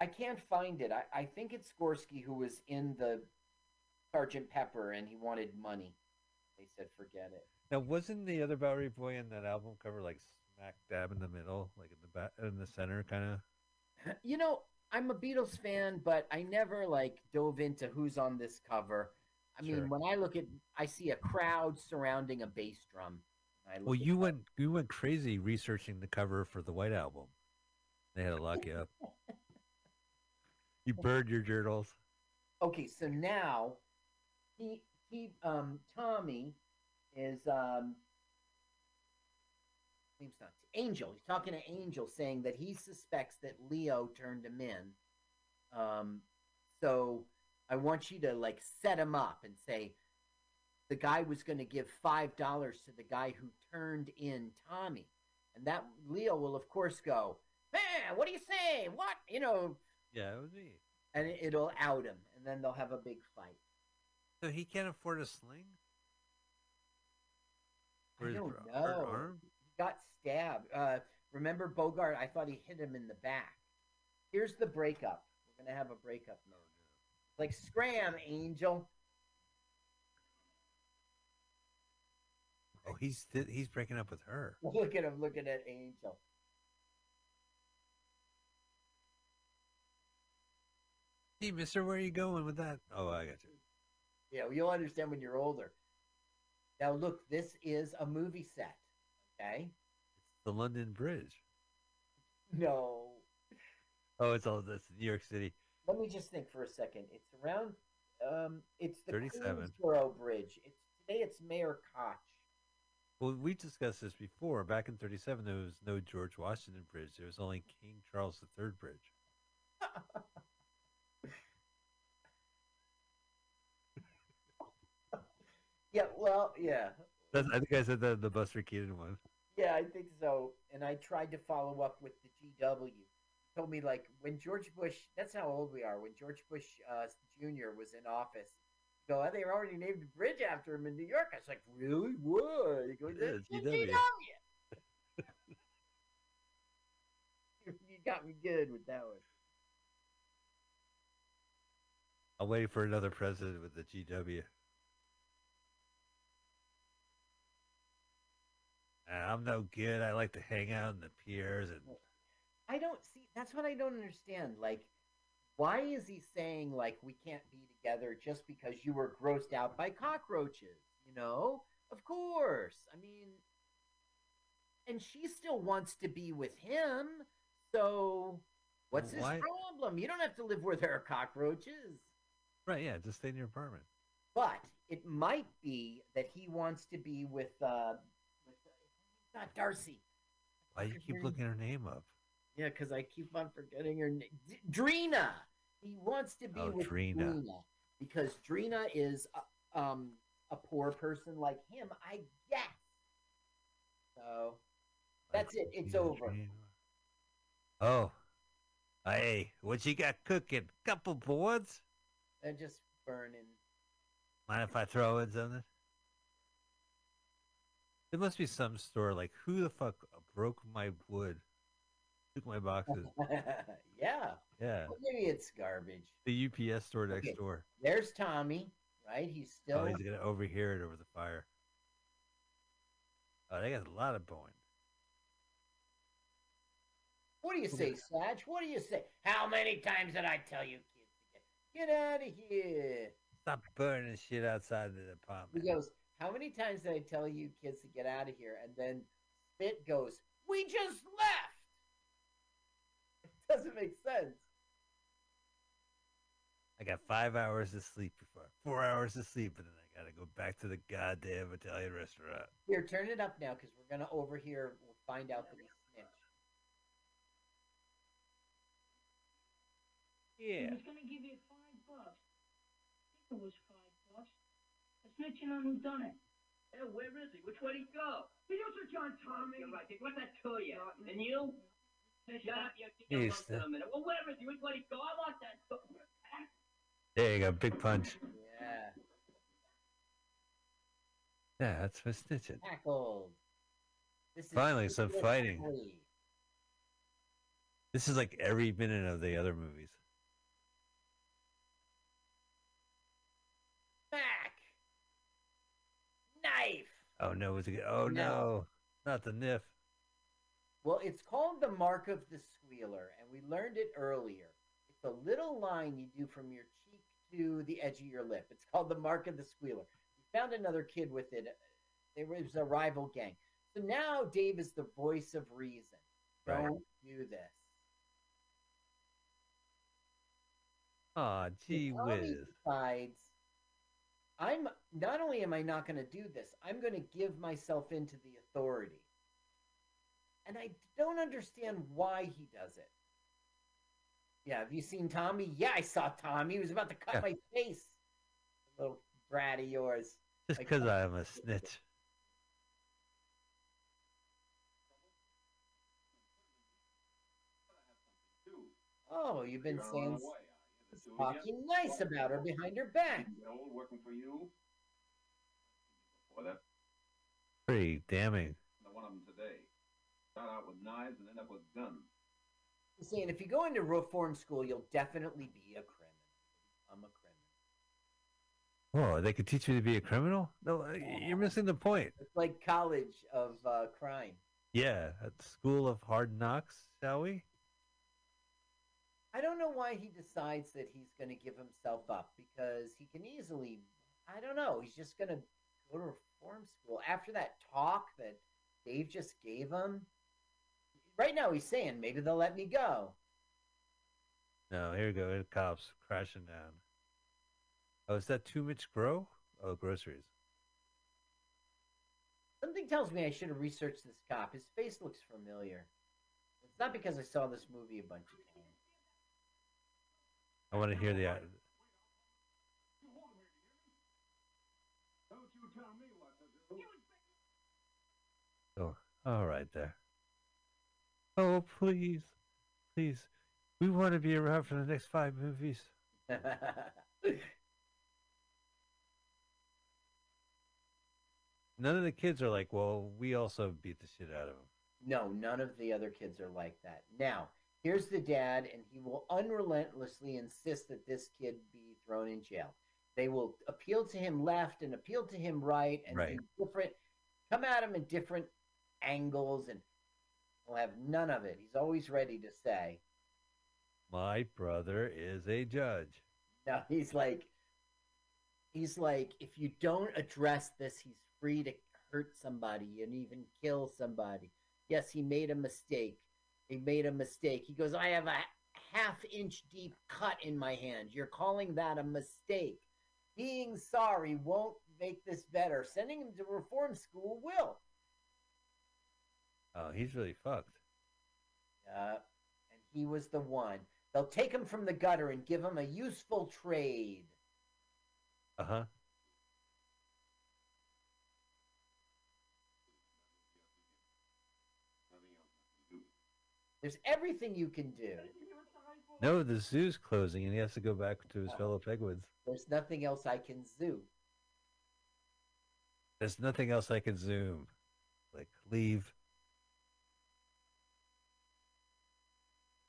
I can't find it. I, I think it's Skorsky who was in the Sergeant Pepper and he wanted money. They said forget it. Now, wasn't the other Bowery Boy in that album cover like smack dab in the middle, like in the back, in the center, kind of? You know, I'm a Beatles fan, but I never like dove into who's on this cover. I mean, Sure. when I look at, I see a crowd surrounding a bass drum. I Well, you that. went you went crazy researching the cover for the White Album. They had to lock you up. You burned your journals. Okay, so now he he um Tommy is um name's not Angel. He's talking to Angel saying that he suspects that Leo turned him in. Um so I want you to like set him up and say the guy was going to give five dollars to the guy who turned in Tommy, and that Leo will of course go, "Man, what do you say? What you know?" Yeah, it was me. And it- it'll out him, and then they'll have a big fight. So he can't afford a sling. For I don't know. He got stabbed. Uh, remember Bogart? I thought he hit him in the back. Here's the breakup. We're gonna have a breakup now. Like scram, Angel. Oh, he's th- he's breaking up with her. Look at him looking at Angel. Hey, Mister, where are you going with that? Oh, I got you. Yeah, well, you'll understand when you're older. Now look, this is a movie set. Okay? The London Bridge. No. Oh, it's all this New York City. Let me just think for a second. It's around. Um, it's the 37. Queensboro Bridge. It's today. It's Mayor Koch. Well, we discussed this before. Back in '37, there was no George Washington Bridge. There was only King Charles III Bridge. Yeah. Well, yeah. That's, I think I said that in the Buster Keaton one. Yeah, I think so. And I tried to follow up with the GW. Told me like when George Bush. That's how old we are. When George Bush uh, Jr. was in office. Go, oh, they already named a bridge after him in New York. I was like, really? What? Yeah, "That's GW." you got me good with that one. I'm waiting for another president with the GW. I'm no good. I like to hang out in the piers and I don't see. That's what I don't understand. Like, why is he saying like we can't be together just because you were grossed out by cockroaches? You know, of course. I mean, and she still wants to be with him. So, what's his Why- problem? You don't have to live where there are cockroaches. right. Yeah, just stay in your apartment. But it might be that he wants to be with uh, with uh, not Darcy. Why do you keep looking her name up? Yeah, because I keep on forgetting her name. D- Drina. He wants to be Oh, with Drina. Drina. because Drina is a, um a poor person like him, I guess. So That's it. It's over. Oh, hey, what you got cooking? Couple boards? they're just burning. Mind if I throw in something? There must be some store like who the fuck broke my wood, took my boxes. yeah, Yeah, well, maybe it's garbage. the UPS store next Okay. door. There's Tommy, right? He's still. Oh, he's gonna overhear it over the fire. Oh, they got a lot of bowing. What do you say, Satch? What do you say? How many times did I tell you, kids, to get, get out of here? Stop burning shit outside the apartment. He goes, How many times did I tell you kids to get out of here? And then Spit goes, We just left. It doesn't make sense. I got five hours of sleep before four hours of sleep, and then I gotta go back to the goddamn Italian restaurant. Here, turn it up now because we're going to overhear. We'll find out that he snitched. He was gonna give you five bucks. I think it was five bucks. For snitching on who done it. Hey, where is he? Which way did he go? He also John Tommy. You're right. What's that to you? And you? Shut up. You He's you in a minute. Well, where is he? Which way did he go? I want that. There you go, big punch. Yeah. Yeah, that's for snitching. Tackled. Finally, some fighting. This is like every minute of the other movies. Back. Knife. Oh no, is it? Oh No. no, not the Niff. Well, it's called the mark of the squealer, and we learned it earlier. It's a little line you do from your cheek to the edge of your lip. It's called the mark of the squealer. We found another kid with it. There was a rival gang. So now Dave is the voice of reason. Right. Don't do this. Aw, gee whiz. decides, I'm not only am I not going to do this, I'm going to give myself into the authority. And I don't understand why he does it. Yeah, have you seen Tommy? Yeah, I saw Tommy. He was about to cut Yeah. my face. Little brat of yours. Just like- because uh, I'm a snitch. Oh, you've been You're saying the way, are you? The two of you? talking nice about her behind her back. You working for you? Before that, Pretty damning. the one of them today. Start out with knives and end up with guns. See, saying if you go into reform school, you'll definitely be a criminal. I'm a criminal. Oh, they could teach me to be a criminal? No, uh, you're missing the point. It's like college of uh, crime. Yeah, at the school of hard knocks, shall we? I don't know why he decides that he's going to give himself up because he can easily, I don't know, he's just going to go to reform school. After that talk that Dave just gave him, right now he's saying maybe they'll let me go. No, here we go. Here the cops crashing down. Oh, is that Too Much Grow? Oh, groceries. Something tells me I should have researched this cop. His face looks familiar. It's not because I saw this movie a bunch of times. I want to hear the. Don't you tell me what to do. Oh, all right there. Oh, please, please, we want to be around for the next five movies. None of the kids are like, well, we also beat the shit out of them. No, none of the other kids are like that. Now, here's the dad, and he will unrelentlessly insist that this kid be thrown in jail. They will appeal to him left and appeal to him right and Right. different, come at him in different angles, and he'll have none of it. He's always ready to say, My brother is a judge. no, he's like, he's like, if you don't address this, he's free to hurt somebody and even kill somebody. Yes, he made a mistake. He made a mistake. He goes, I have a half inch deep cut in my hand. You're calling that a mistake. Being sorry won't make this better. Sending him to reform school will. Oh, he's really fucked. Uh, and he was the one. They'll take him from the gutter and give him a useful trade. Uh huh. Nothing else I can do. There's everything you can do. No, the zoo's closing and he has to go back to his fellow penguins. There's nothing else I can zoom. There's nothing else I can zoom. Like, leave.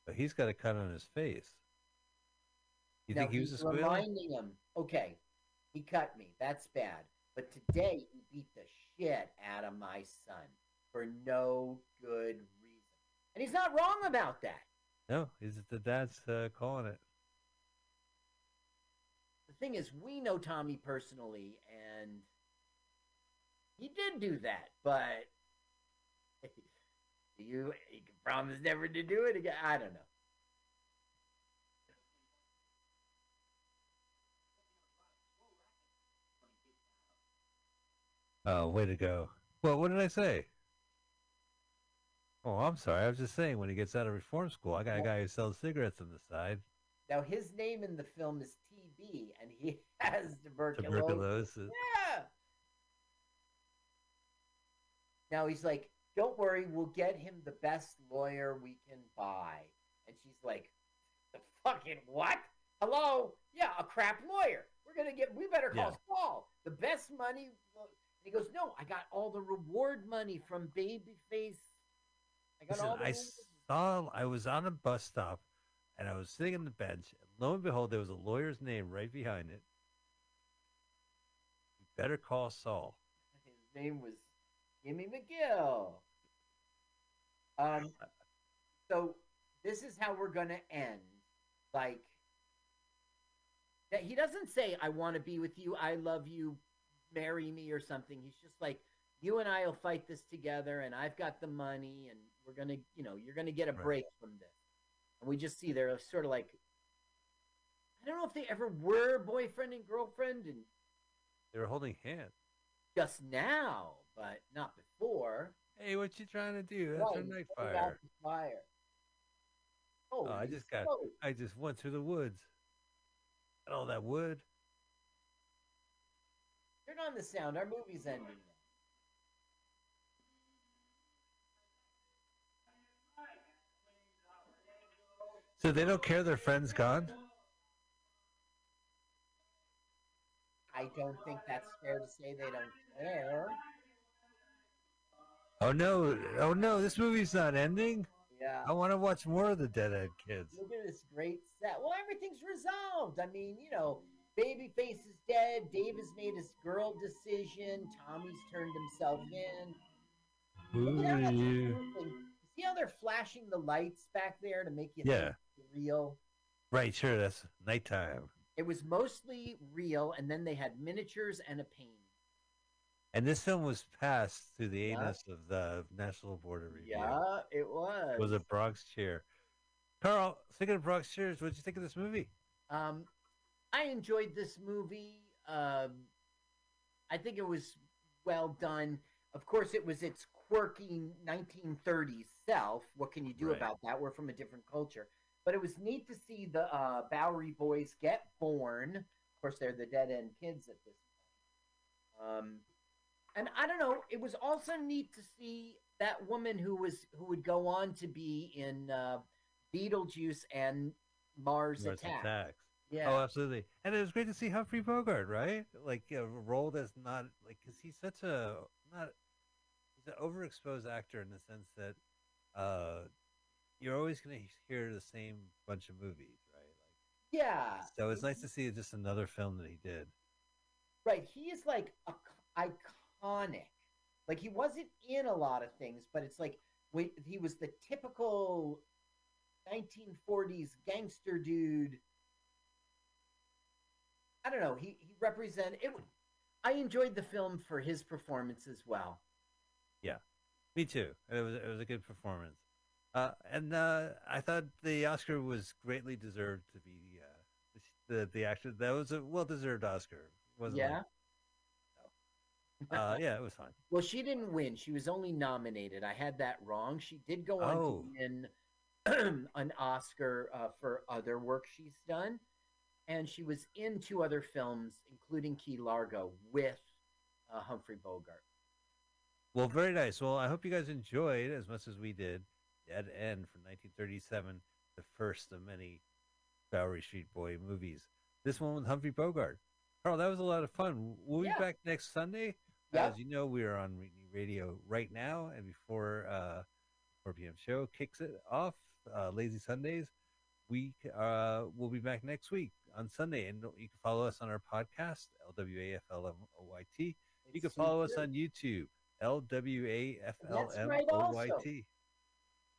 But he's got a cut on his face. You Now, think he was a squealer? reminding him, okay, he cut me. That's bad. But today he beat the shit out of my son for no good reason. And he's not wrong about that. No, he's the dad's uh, calling it. The thing is, we know Tommy personally, and he did do that, but you, you promise never to do it again. I don't know. Oh, way to go. Well, what did I say? Oh, I'm sorry. I was just saying when he gets out of reform school, I got a guy who sells cigarettes on the side. Now his name in the film is TB, and he has tuberculosis. Tuberculosis. Yeah. Now he's like, "Don't worry, we'll get him the best lawyer we can buy." And she's like, "The fucking what? Hello? Yeah, a crap lawyer. We're gonna get. We better call Yeah. Saul. The best money." He goes, "No, I got all the reward money from Babyface. I got Listen, all the I saw, I was on a bus stop and I was sitting on the bench. And lo and behold, there was a lawyer's name right behind it. You better call Saul. His name was Jimmy McGill. Um, so this is how we're gonna end. Like that, he doesn't say, "I want to be with you. I love you. Marry me" or something. He's just like, "You and I will fight this together, and I've got the money, and we're gonna, you know, you're gonna get a Right. break from this." And we just see they're sort of like, I don't know if they ever were boyfriend and girlfriend, and They were holding hands. just now, but not before. Hey, what you trying to do? That's a night fire. fire. Oh, I just got- smoke. I just went through the woods. And all that wood. Turn on the sound. Our movie's ending. So they don't care their friend's gone? I don't think that's fair to say they don't care. Oh no! Oh no! This movie's not ending. Yeah. I want to watch more of the Deadhead Kids. Look at this great set. Well, everything's resolved. I mean, you know, Babyface is dead. Dave has made his girl decision. Tommy's turned himself in. Ooh, Look at yeah. See how they're flashing the lights back there to make you Yeah. real? Right, sure. That's nighttime. It was mostly real, and then they had miniatures and a painting. And this film was passed through the Yeah. anus of the National Board of Review. Yeah, it was. It was a Bronx chair. Carl, speaking of Bronx chairs, what did you think of this movie? Um, I enjoyed this movie. Um, I think it was well done. Of course, it was its quirky 1930s self. What can you do Right. about that? We're from a different culture. But it was neat to see the uh, Bowery Boys get born. Of course, they're the dead end kids at this point. Um, and I don't know. It was also neat to see that woman who was who would go on to be in uh, Beetlejuice and Mars, Mars Attack. Attacks. Yeah. Oh, absolutely. And it was great to see Humphrey Bogart, right? Like a role that's not like because he's such a not he's an overexposed actor in the sense that uh you're always going to hear the same bunch of movies, right? Yeah. Like so it's nice to see just another film that he did. Right. He is like a, iconic. Like he wasn't in a lot of things, but it's like wait, he was the typical 1940s gangster dude. I don't know. He he represented it. I enjoyed the film for his performance as well. Yeah, me too. It was it was a good performance. Uh, and uh, I thought the Oscar was greatly deserved to be uh, the the actor. That was a well deserved Oscar. Wasn't Yeah. it? Uh, yeah, it was fine. Well, she didn't win. She was only nominated. I had that wrong. She did go on Oh. to win an Oscar uh, for other work she's done, and she was in two other films, including Key Largo, with uh, Humphrey Bogart. Well, very nice. Well, I hope you guys enjoyed as much as we did. Dead End from 1937, the first of many Bowery Street Boy movies. This one with Humphrey Bogart. Carl, that was a lot of fun. We'll be Yeah. back next Sunday. Yep. As you know, we are on Radio right now, and before uh, 4 p.m. show kicks it off, uh, Lazy Sundays, we uh, will be back next week on Sunday, and you can follow us on our podcast, LWAFLMOYT. You can follow us on YouTube, LWAFLMOYT.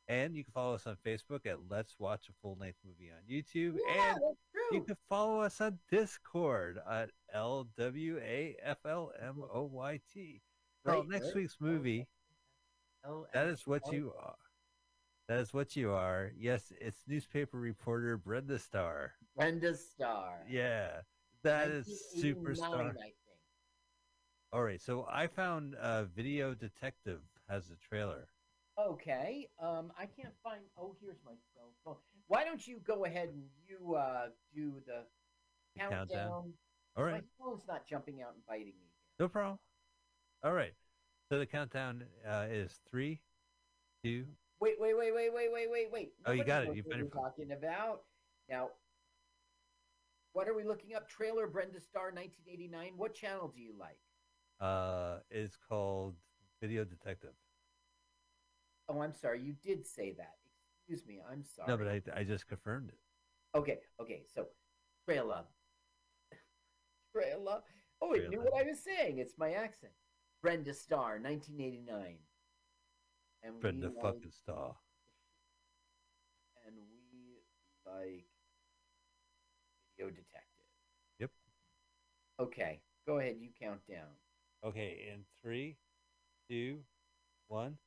And you can follow us on Facebook at Let's Watch a Full Length Movie on YouTube. Yeah, and you can follow us on Discord at LWAFLMOYT. Well, next right? week's movie. Oh, That and- is what oh, you are. That is what you are. Yes, it's newspaper reporter Brenda Starr. Brenda Starr. Yeah, that is 1989, superstar. All right, so I found uh, Video Detective has a trailer. Okay. Um, I can't find. Oh, here's my cell phone. Why don't you go ahead and you uh do the countdown? Countdown. All right, My phone's not jumping out and biting me. no problem. All right, so the countdown uh, is three, two. Wait, wait, wait, wait, wait, wait, wait, wait. Oh, you got it. You better talking about now. What are we looking up? Trailer Brenda Starr, 1989. What channel do you like? Uh, it's called Video Detective. Oh, I'm sorry. You did say that. Excuse me. I'm sorry. No, but I, I just confirmed it. Okay, okay. So, trailer. trailer. Oh, it knew what I was saying. It's my accent. Brenda Starr, 1989. And Brenda we like, fucking Starr. and we like Video Detective. Yep. Okay, go ahead. You count down. Okay, in three, two, one,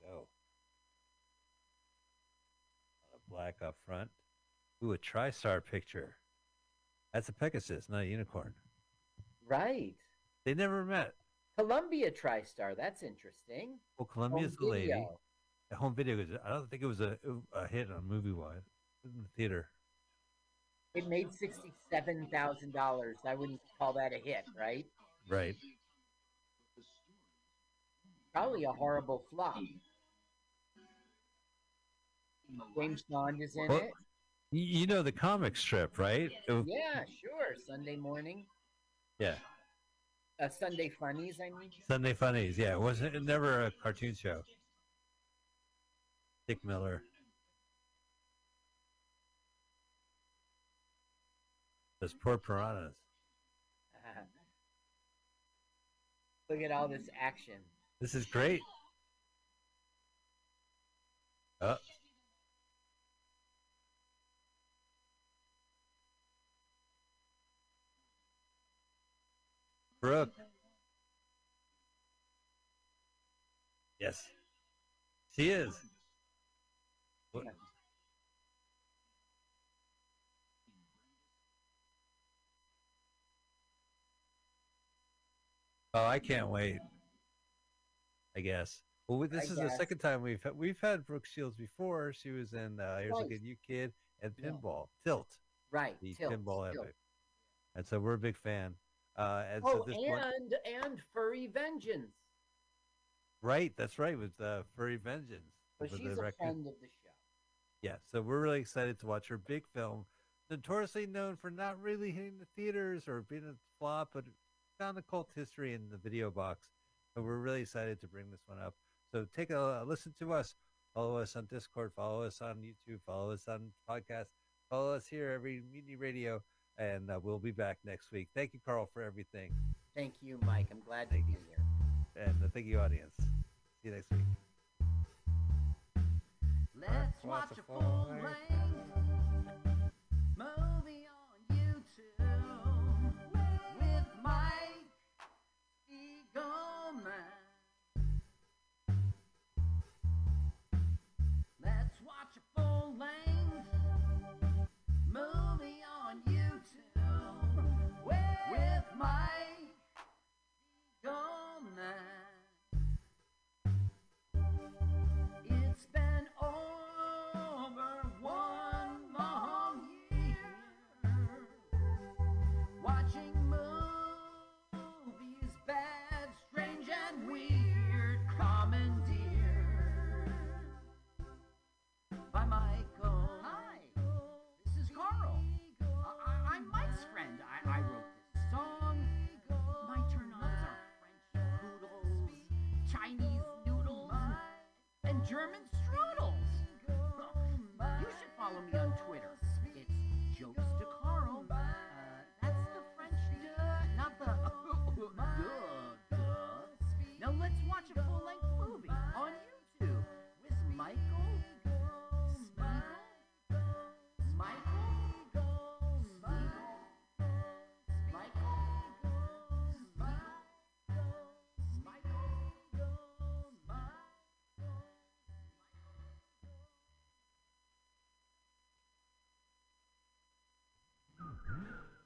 go. Black up front. Ooh, a TriStar picture. That's a Pegasus, not a unicorn. Right. They never met. Columbia TriStar. That's interesting. Well, Columbia's Home the lady. The home video was. I don't think it was a a hit on movie wise in the theater. It made sixty-seven thousand dollars. I wouldn't call that a hit, right? Right. Probably a horrible flop. James Bond is in Well, it. You, know the comic strip, right? Yeah, sure. Sunday morning. yeah. Uh, Sunday funnies. I mean. Sunday Funnies. Yeah, it wasn't it never a cartoon show. Dick Miller. Those poor piranhas. Look at all this action. This is great. Uh, Brooke. Yes. She is. What- Oh, I can't wait. I guess. Well, this I is the second time we've had, we've had Brooke Shields before. She was in uh, Here's a Good You Kid and Yeah. Pinball Tilt, Right. the tilt, pinball tilt. epic, and so we're a big fan. Uh, and Oh, so this and and Furry Vengeance. right? That's right with uh, Furry Vengeance. But she's the a record. friend of the show. Yeah, so we're really excited to watch her big film, notoriously known for not really hitting the theaters or being a flop, but found a cult history in the video box. So we're really excited to bring this one up. So take a, a listen to us. Follow us on Discord. Follow us on YouTube. Follow us on podcast. Follow us here every Mutiny Radio, and uh, we'll be back next week. Thank you, Carl, for everything, Thank you, Mike. I'm glad to Thank be you. here. and uh, thank you, audience. See you next week. Let's Watch watch a a full length German strudels. You should follow me Mm-hmm.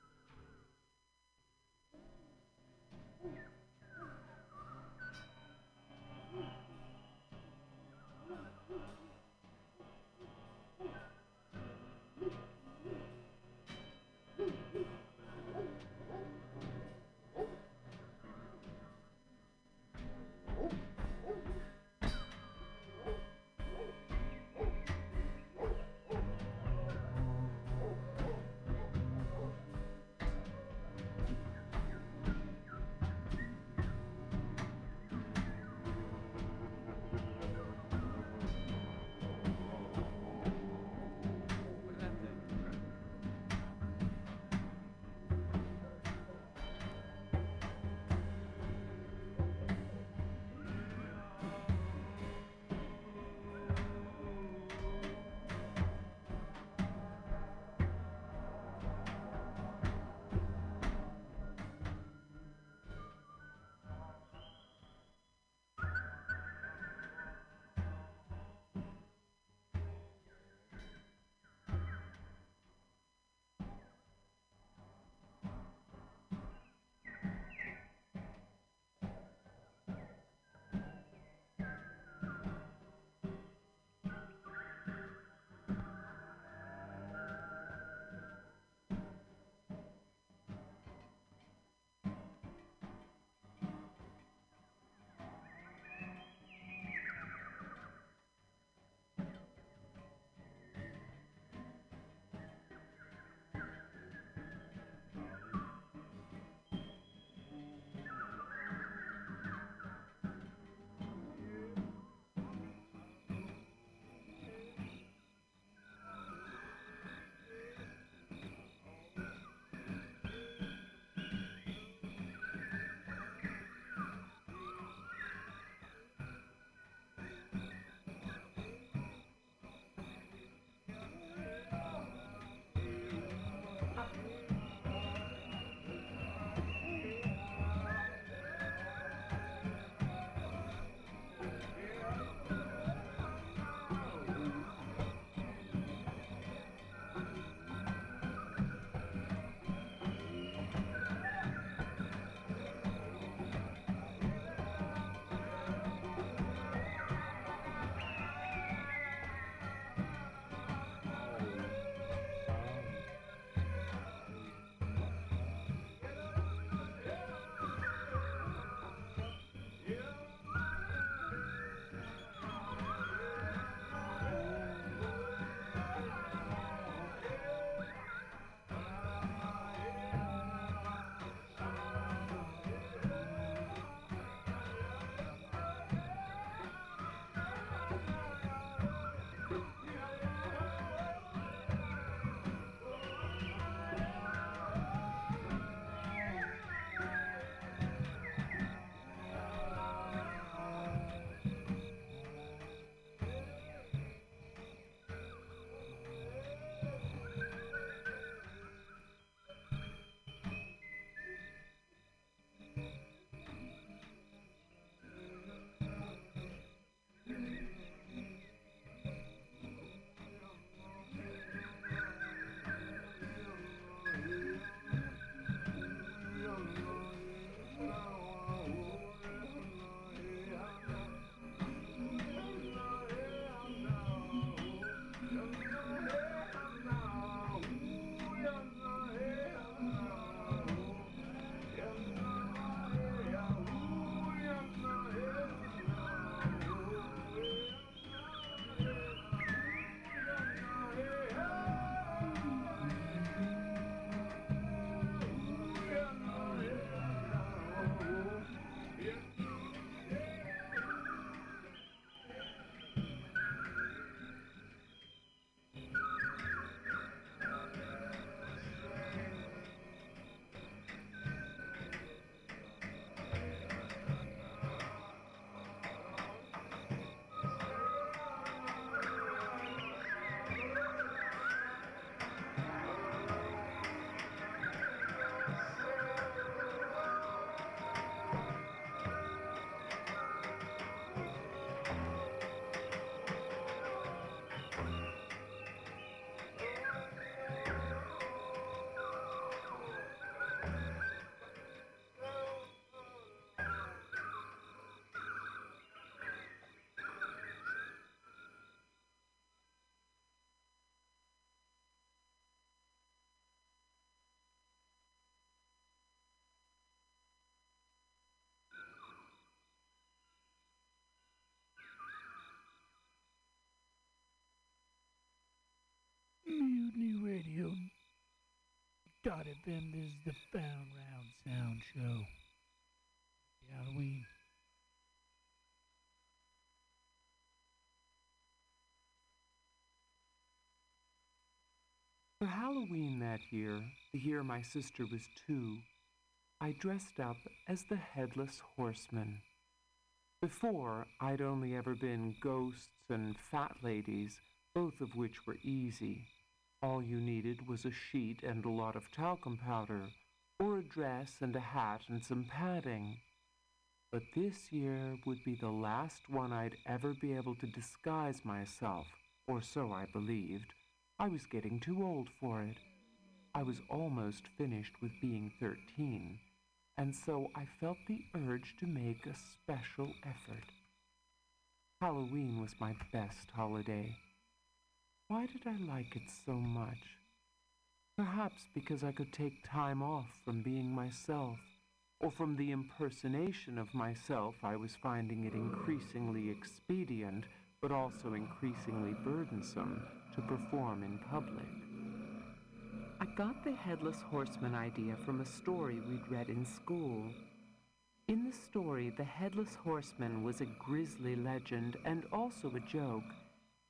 Dotty Bim is the Found Round Sound Show. Halloween. For Halloween that year, the year my sister was two, I dressed up as the Headless Horseman. Before, I'd only ever been ghosts and fat ladies, both of which were easy. All you needed was a sheet and a lot of talcum powder, or a dress and a hat and some padding. But this year would be the last one I'd ever be able to disguise myself, or so I believed. I was getting too old for it. I was almost finished with being 13, and so I felt the urge to make a special effort. Halloween was my best holiday. Why did I like it so much? Perhaps because I could take time off from being myself, or from the impersonation of myself I was finding it increasingly expedient, but also increasingly burdensome, to perform in public. I got the Headless Horseman idea from a story we'd read in school. In the story, the Headless Horseman was a grisly legend and also a joke,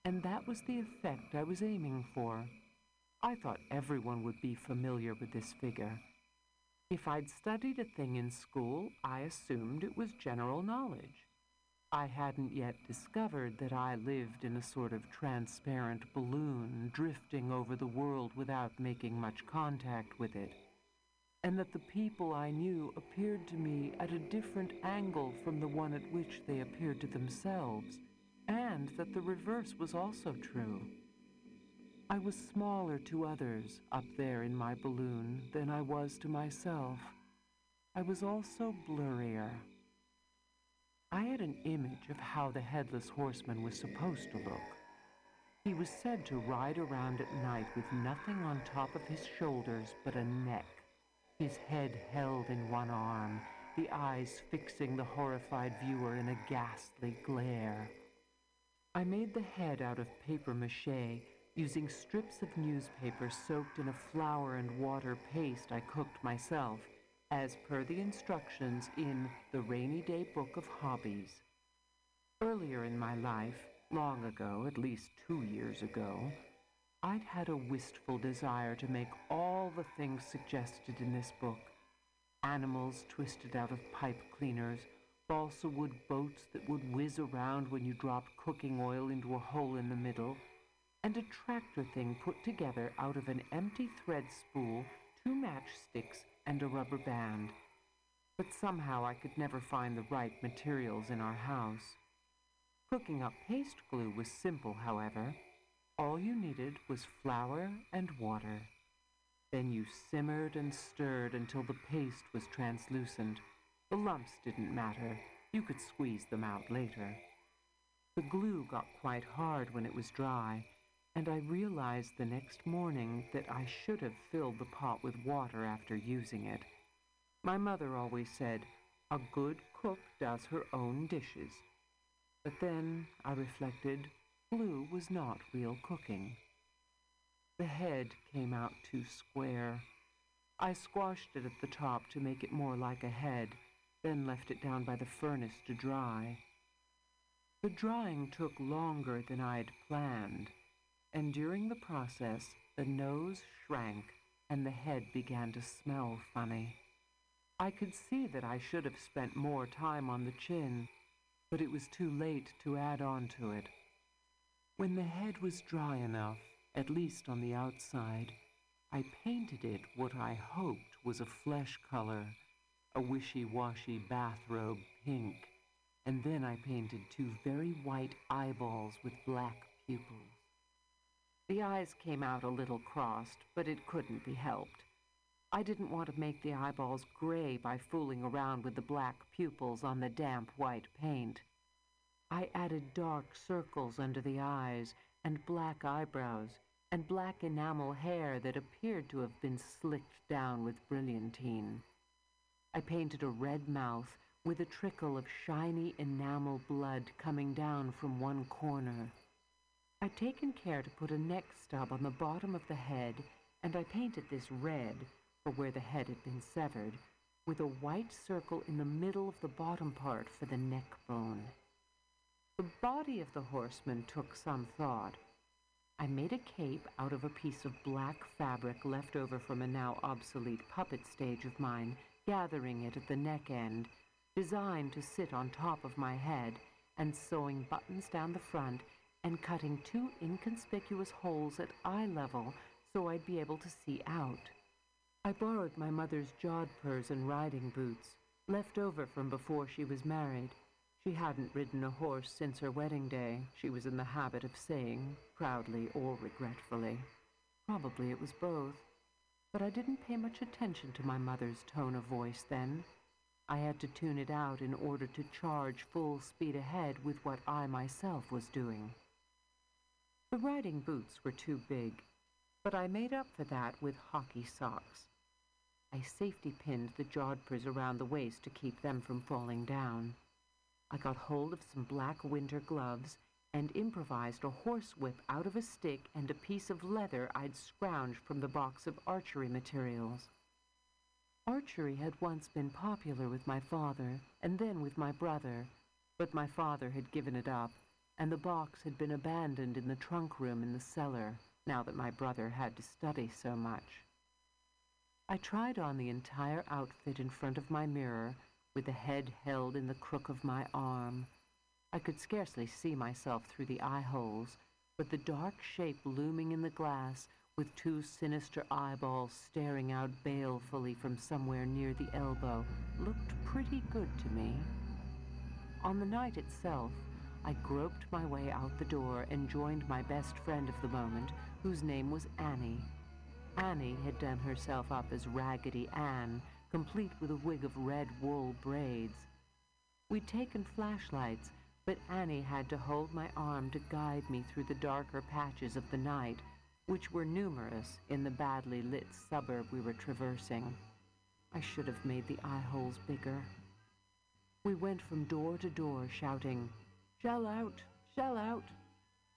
and that was the effect I was aiming for. I thought everyone would be familiar with this figure. If I'd studied a thing in school, I assumed it was general knowledge. I hadn't yet discovered that I lived in a sort of transparent balloon drifting over the world without making much contact with it, and that the people I knew appeared to me at a different angle from the one at which they appeared to themselves, and that the reverse was also true. I was smaller to others up there in my balloon than I was to myself. I was also blurrier. I had an image of how the headless horseman was supposed to look. He was said to ride around at night with nothing on top of his shoulders but a neck, his head held in one arm, the eyes fixing the horrified viewer in a ghastly glare. I made the head out of paper mache using strips of newspaper soaked in a flour and water paste I cooked myself as per the instructions in the Rainy Day Book of Hobbies. Earlier in my life, long ago, at least two years ago, I'd had a wistful desire to make all the things suggested in this book animals twisted out of pipe cleaners, balsa wood boats that would whiz around when you dropped cooking oil into a hole in the middle, and a tractor thing put together out of an empty thread spool, two matchsticks, and a rubber band. But somehow I could never find the right materials in our house. Cooking up paste glue was simple, however. All you needed was flour and water. Then you simmered and stirred until the paste was translucent. The lumps didn't matter. You could squeeze them out later. The glue got quite hard when it was dry, and I realized the next morning that I should have filled the pot with water after using it. My mother always said, a good cook does her own dishes. But then, I reflected, glue was not real cooking. The head came out too square. I squashed it at the top to make it more like a head, then left it down by the furnace to dry. The drying took longer than I'd planned and during the process, the nose shrank and the head began to smell funny. I could see that I should have spent more time on the chin, but it was too late to add on to it. When the head was dry enough, at least on the outside, I painted it what I hoped was a flesh color, a wishy-washy bathrobe pink, and then I painted two very white eyeballs with black pupils. The eyes came out a little crossed, but it couldn't be helped. I didn't want to make the eyeballs gray by fooling around with the black pupils on the damp white paint. I added dark circles under the eyes and black eyebrows and black enamel hair that appeared to have been slicked down with brilliantine. I painted a red mouth with a trickle of shiny enamel blood coming down from one corner. I'd taken care to put a neck stub on the bottom of the head, and I painted this red, for where the head had been severed, with a white circle in the middle of the bottom part for the neck bone. The body of the horseman took some thought. I made a cape out of a piece of black fabric left over from a now obsolete puppet stage of mine, gathering it at the neck end, designed to sit on top of my head, and sewing buttons down the front and cutting two inconspicuous holes at eye level so I'd be able to see out. I borrowed my mother's jodhpurs and riding boots, left over from before she was married. She hadn't ridden a horse since her wedding day, she was in the habit of saying, proudly or regretfully. Probably it was both. But I didn't pay much attention to my mother's tone of voice then. I had to tune it out in order to charge full speed ahead with what I myself was doing. The riding boots were too big, but I made up for that with hockey socks. I safety pinned the jodhpurs around the waist to keep them from falling down. I got hold of some black winter gloves and improvised a horsewhip out of a stick and a piece of leather I'd scrounged from the box of archery materials. Archery had once been popular with my father and then with my brother, but my father had given it up, and the box had been abandoned in the trunk room in the cellar now that my brother had to study so much. I tried on the entire outfit in front of my mirror with the head held in the crook of my arm. I could scarcely see myself through the eye holes, but the dark shape looming in the glass with two sinister eyeballs staring out balefully from somewhere near the elbow looked pretty good to me. On the night itself, I groped my way out the door and joined my best friend of the moment, whose name was Annie. Annie had done herself up as Raggedy Ann, complete with a wig of red wool braids. We'd taken flashlights, but Annie had to hold my arm to guide me through the darker patches of the night, which were numerous in the badly lit suburb we were traversing. I should have made the eye holes bigger. We went from door to door shouting, Shell out! Shell out!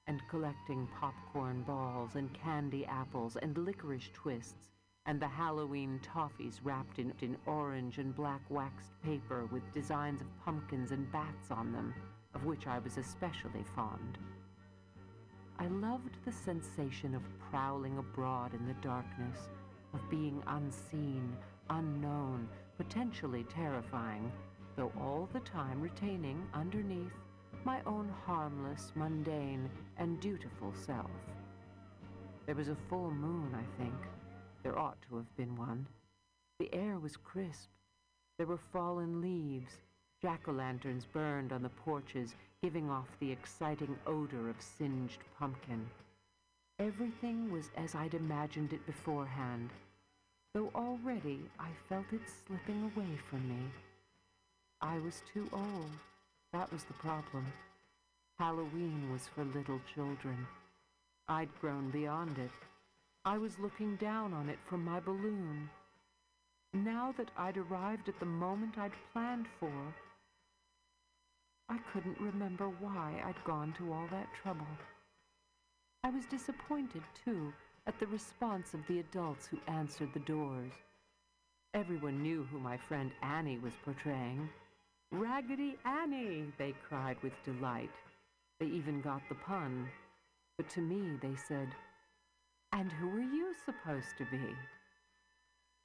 and collecting popcorn balls and candy apples and licorice twists and the Halloween toffees wrapped in, in orange and black waxed paper with designs of pumpkins and bats on them, of which I was especially fond. I loved the sensation of prowling abroad in the darkness, of being unseen, unknown, potentially terrifying, though all the time retaining underneath my own harmless, mundane, and dutiful self. There was a full moon, I think. There ought to have been one. The air was crisp. There were fallen leaves. Jack-o'-lanterns burned on the porches, giving off the exciting odor of singed pumpkin. Everything was as I'd imagined it beforehand, though already I felt it slipping away from me. I was too old. That was the problem. Halloween was for little children. I'd grown beyond it. I was looking down on it from my balloon. Now that I'd arrived at the moment I'd planned for, I couldn't remember why I'd gone to all that trouble. I was disappointed, too, at the response of the adults who answered the doors. Everyone knew who my friend Annie was portraying. Raggedy Annie, they cried with delight. They even got the pun. But to me, they said, And who are you supposed to be?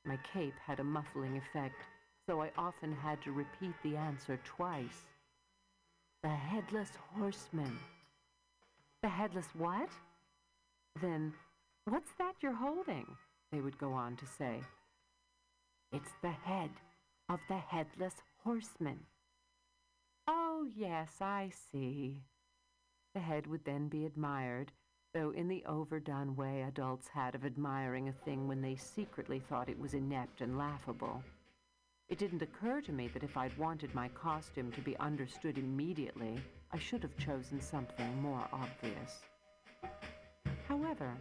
My cape had a muffling effect, so I often had to repeat the answer twice. The Headless Horseman. The Headless what? Then, what's that you're holding? They would go on to say. It's the head of the Headless Horseman. Oh, yes, I see. The head would then be admired, though in the overdone way adults had of admiring a thing when they secretly thought it was inept and laughable. It didn't occur to me that if I'd wanted my costume to be understood immediately, I should have chosen something more obvious. However,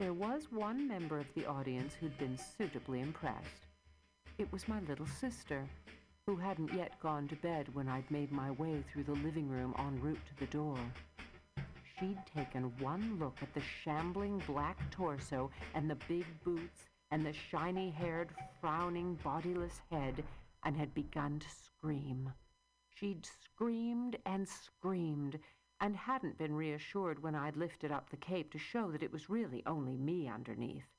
there was one member of the audience who'd been suitably impressed. It was my little sister, who hadn't yet gone to bed when I'd made my way through the living room en route to the door. She'd taken one look at the shambling black torso and the big boots and the shiny haired, frowning, bodiless head and had begun to scream. She'd screamed and screamed and hadn't been reassured when I'd lifted up the cape to show that it was really only me underneath.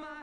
my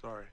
Sorry.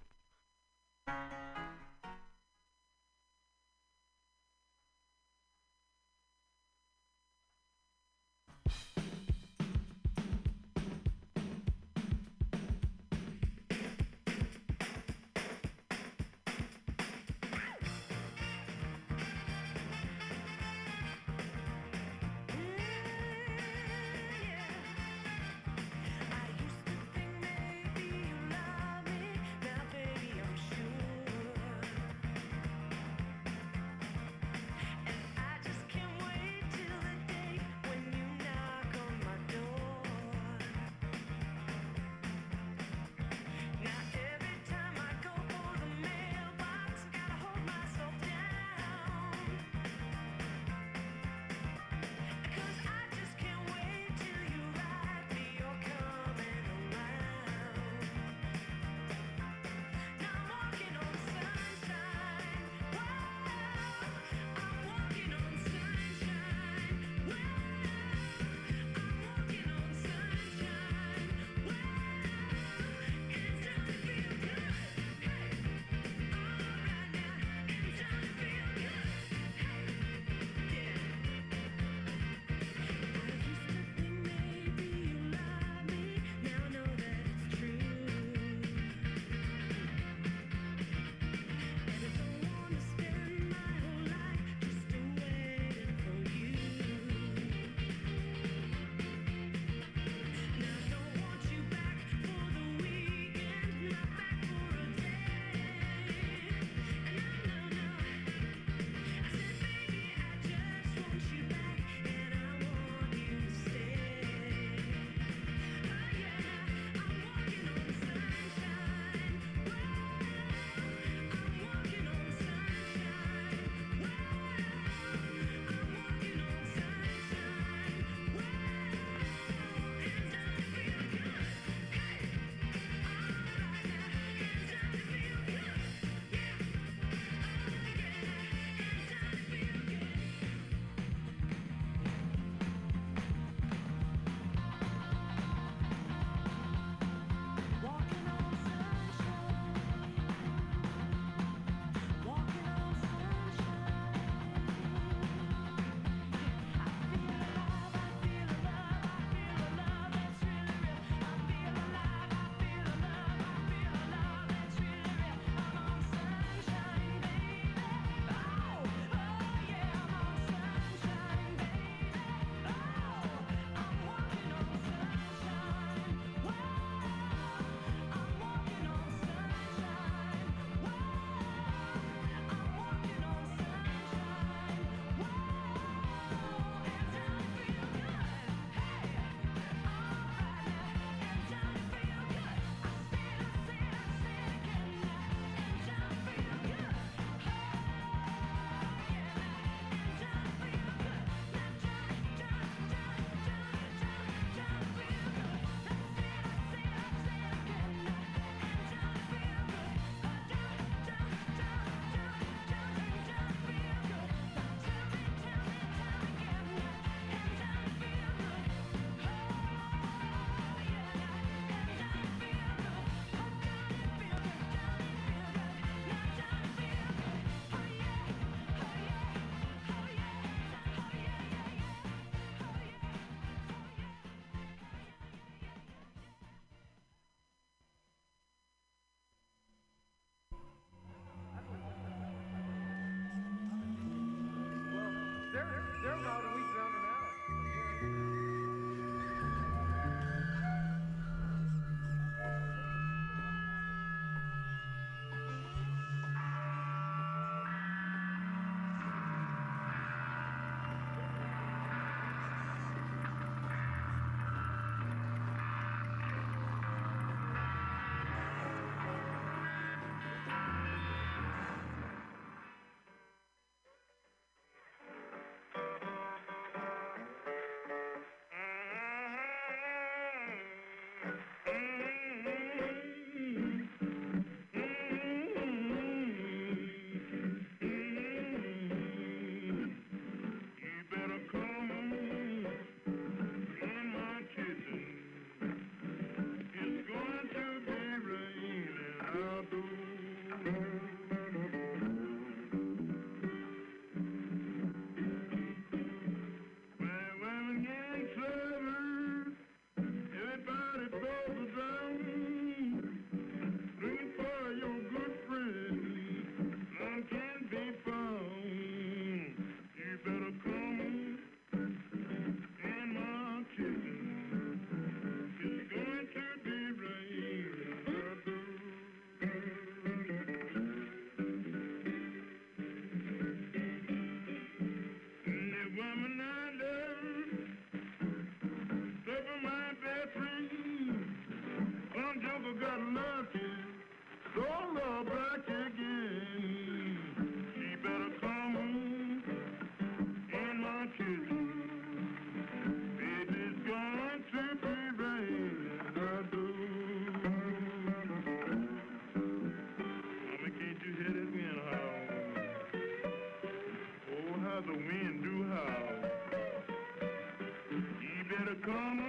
they're they're routing. Mm-hmm. come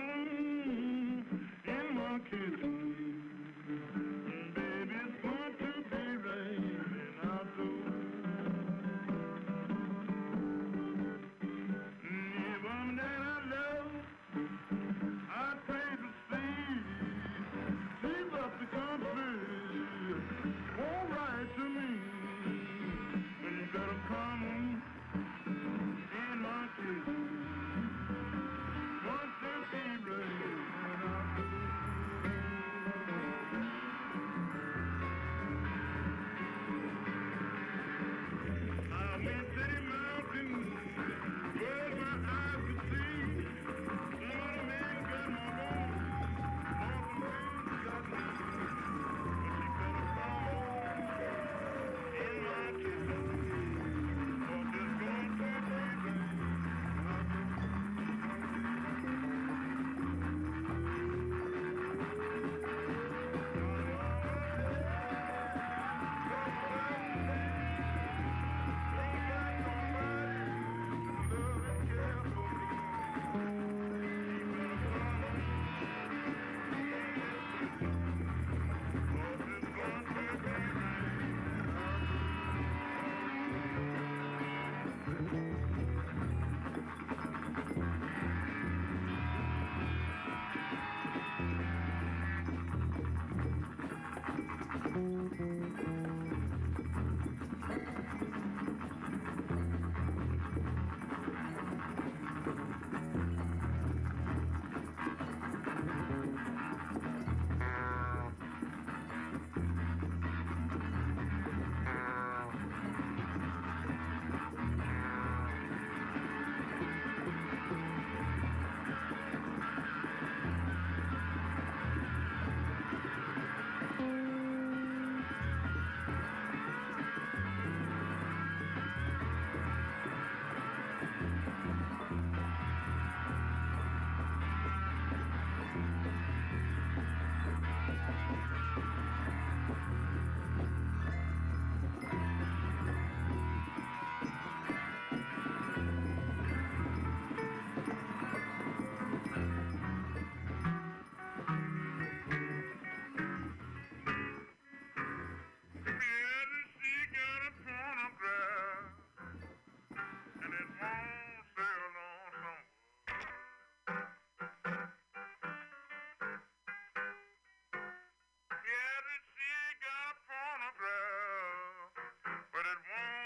one.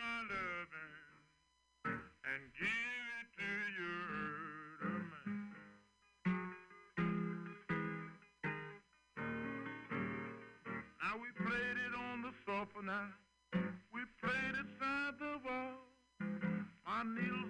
my loving and give it to your man. Now we played it on the sofa now. We played it side the wall. My needle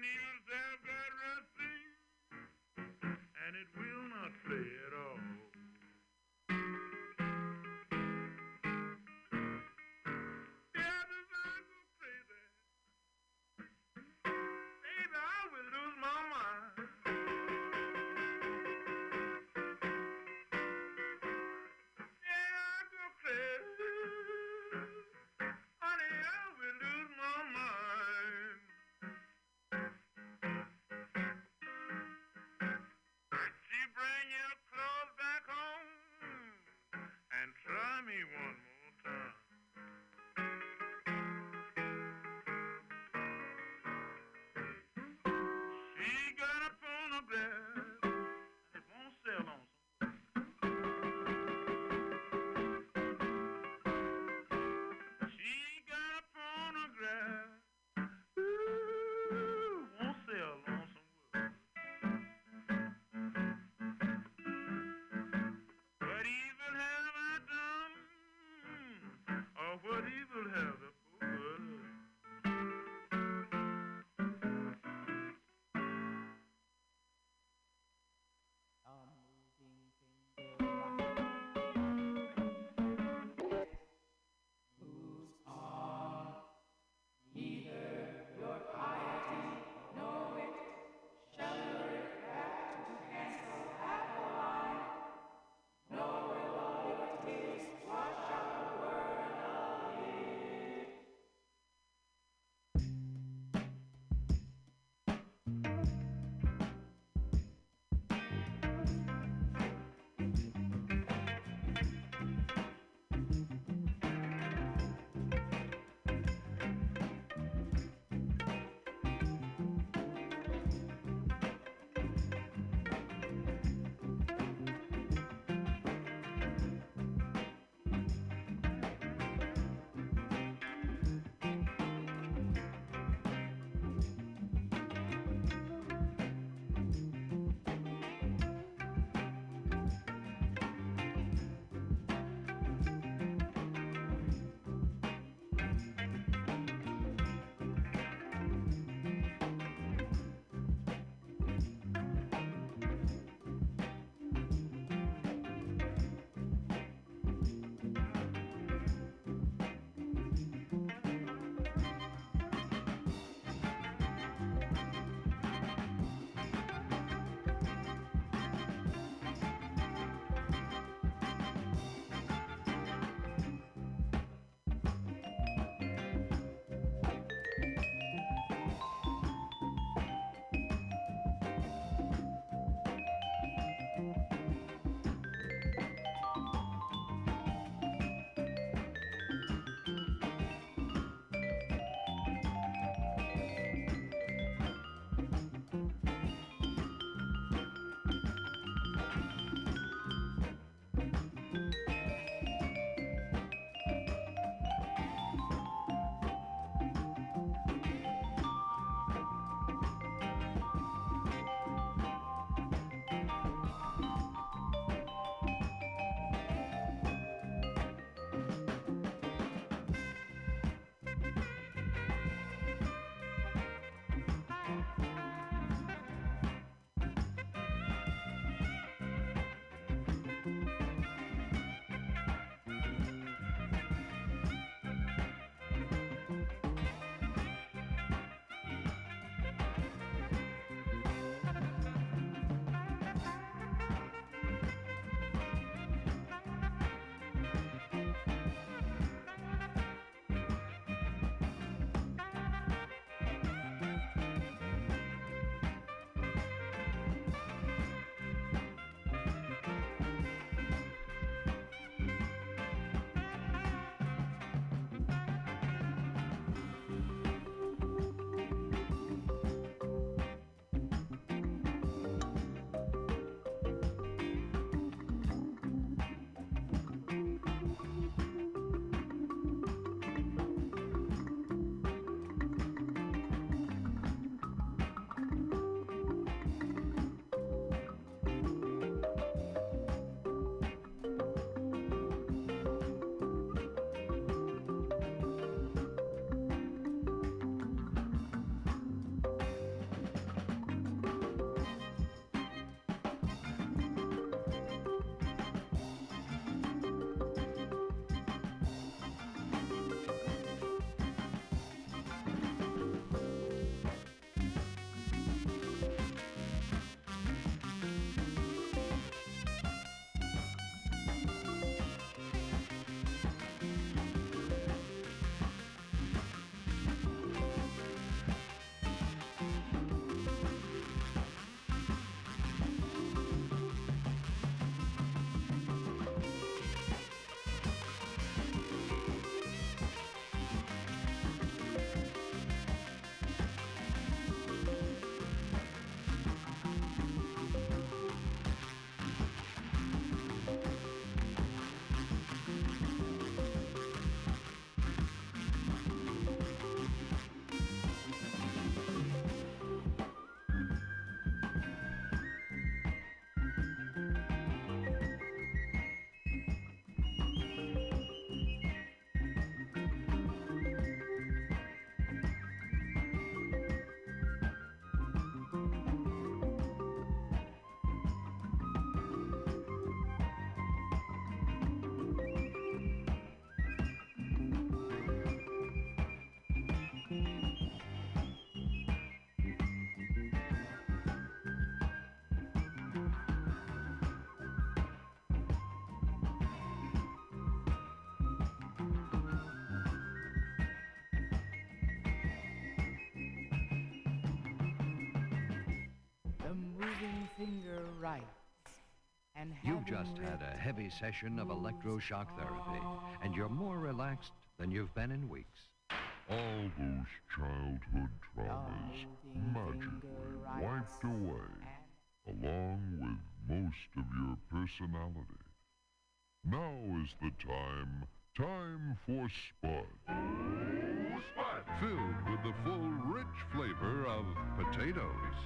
But bring your clothes what evil have eh? Moving finger right. And You've just had a heavy session of electroshock therapy, and you're more relaxed than you've been in weeks. All those childhood traumas magically wiped away, along with most of your personality. Now is the time, time for Spud. Spud! Filled with the full, rich flavor of potatoes.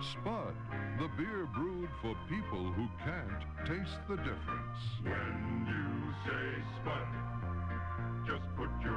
Spud, the beer brewed for people who can't taste the difference. When you say Spud, just put your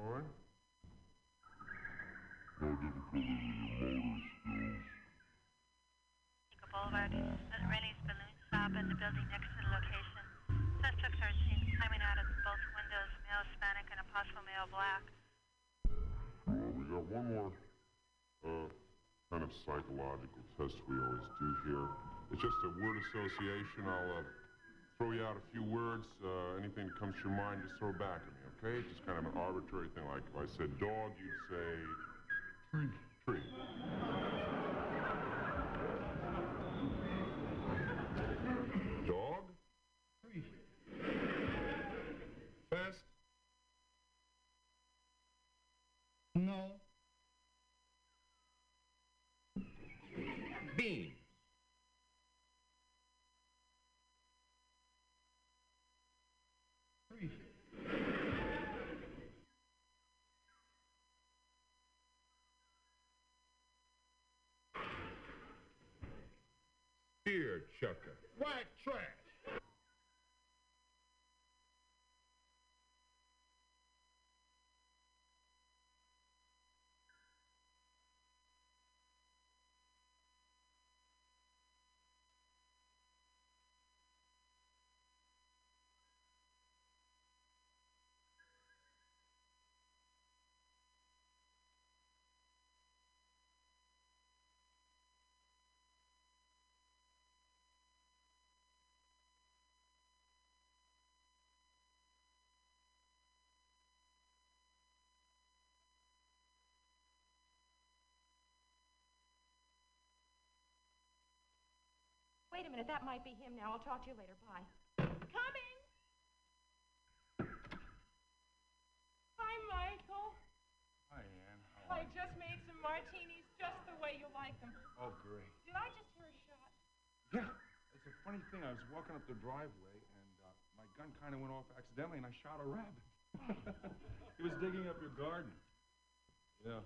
Fine. No difficulty with your motor skills. Boulevard, at Rennie's Balloon Shop and the building next to the location. Suspects are seen climbing out of both windows, male Hispanic and a possible male black. Well, we got one more uh, kind of psychological test we always do here. It's just a word association. I'll uh, throw you out a few words. Uh, anything that comes to your mind, just throw back at me, Just kind of an arbitrary thing. Like if I said dog, you'd say tree. Tree. Chucker. White trash. Wait a minute, that might be him now. I'll talk to you later. Bye. Coming! Hi, Michael. Hi, Ann. I just made some martinis just the way you like them. Oh, great. Did I just hear a shot? Yeah. It's a funny thing. I was walking up the driveway, and uh, my gun kind of went off accidentally, and I shot a rabbit. he was digging up your garden. Yeah.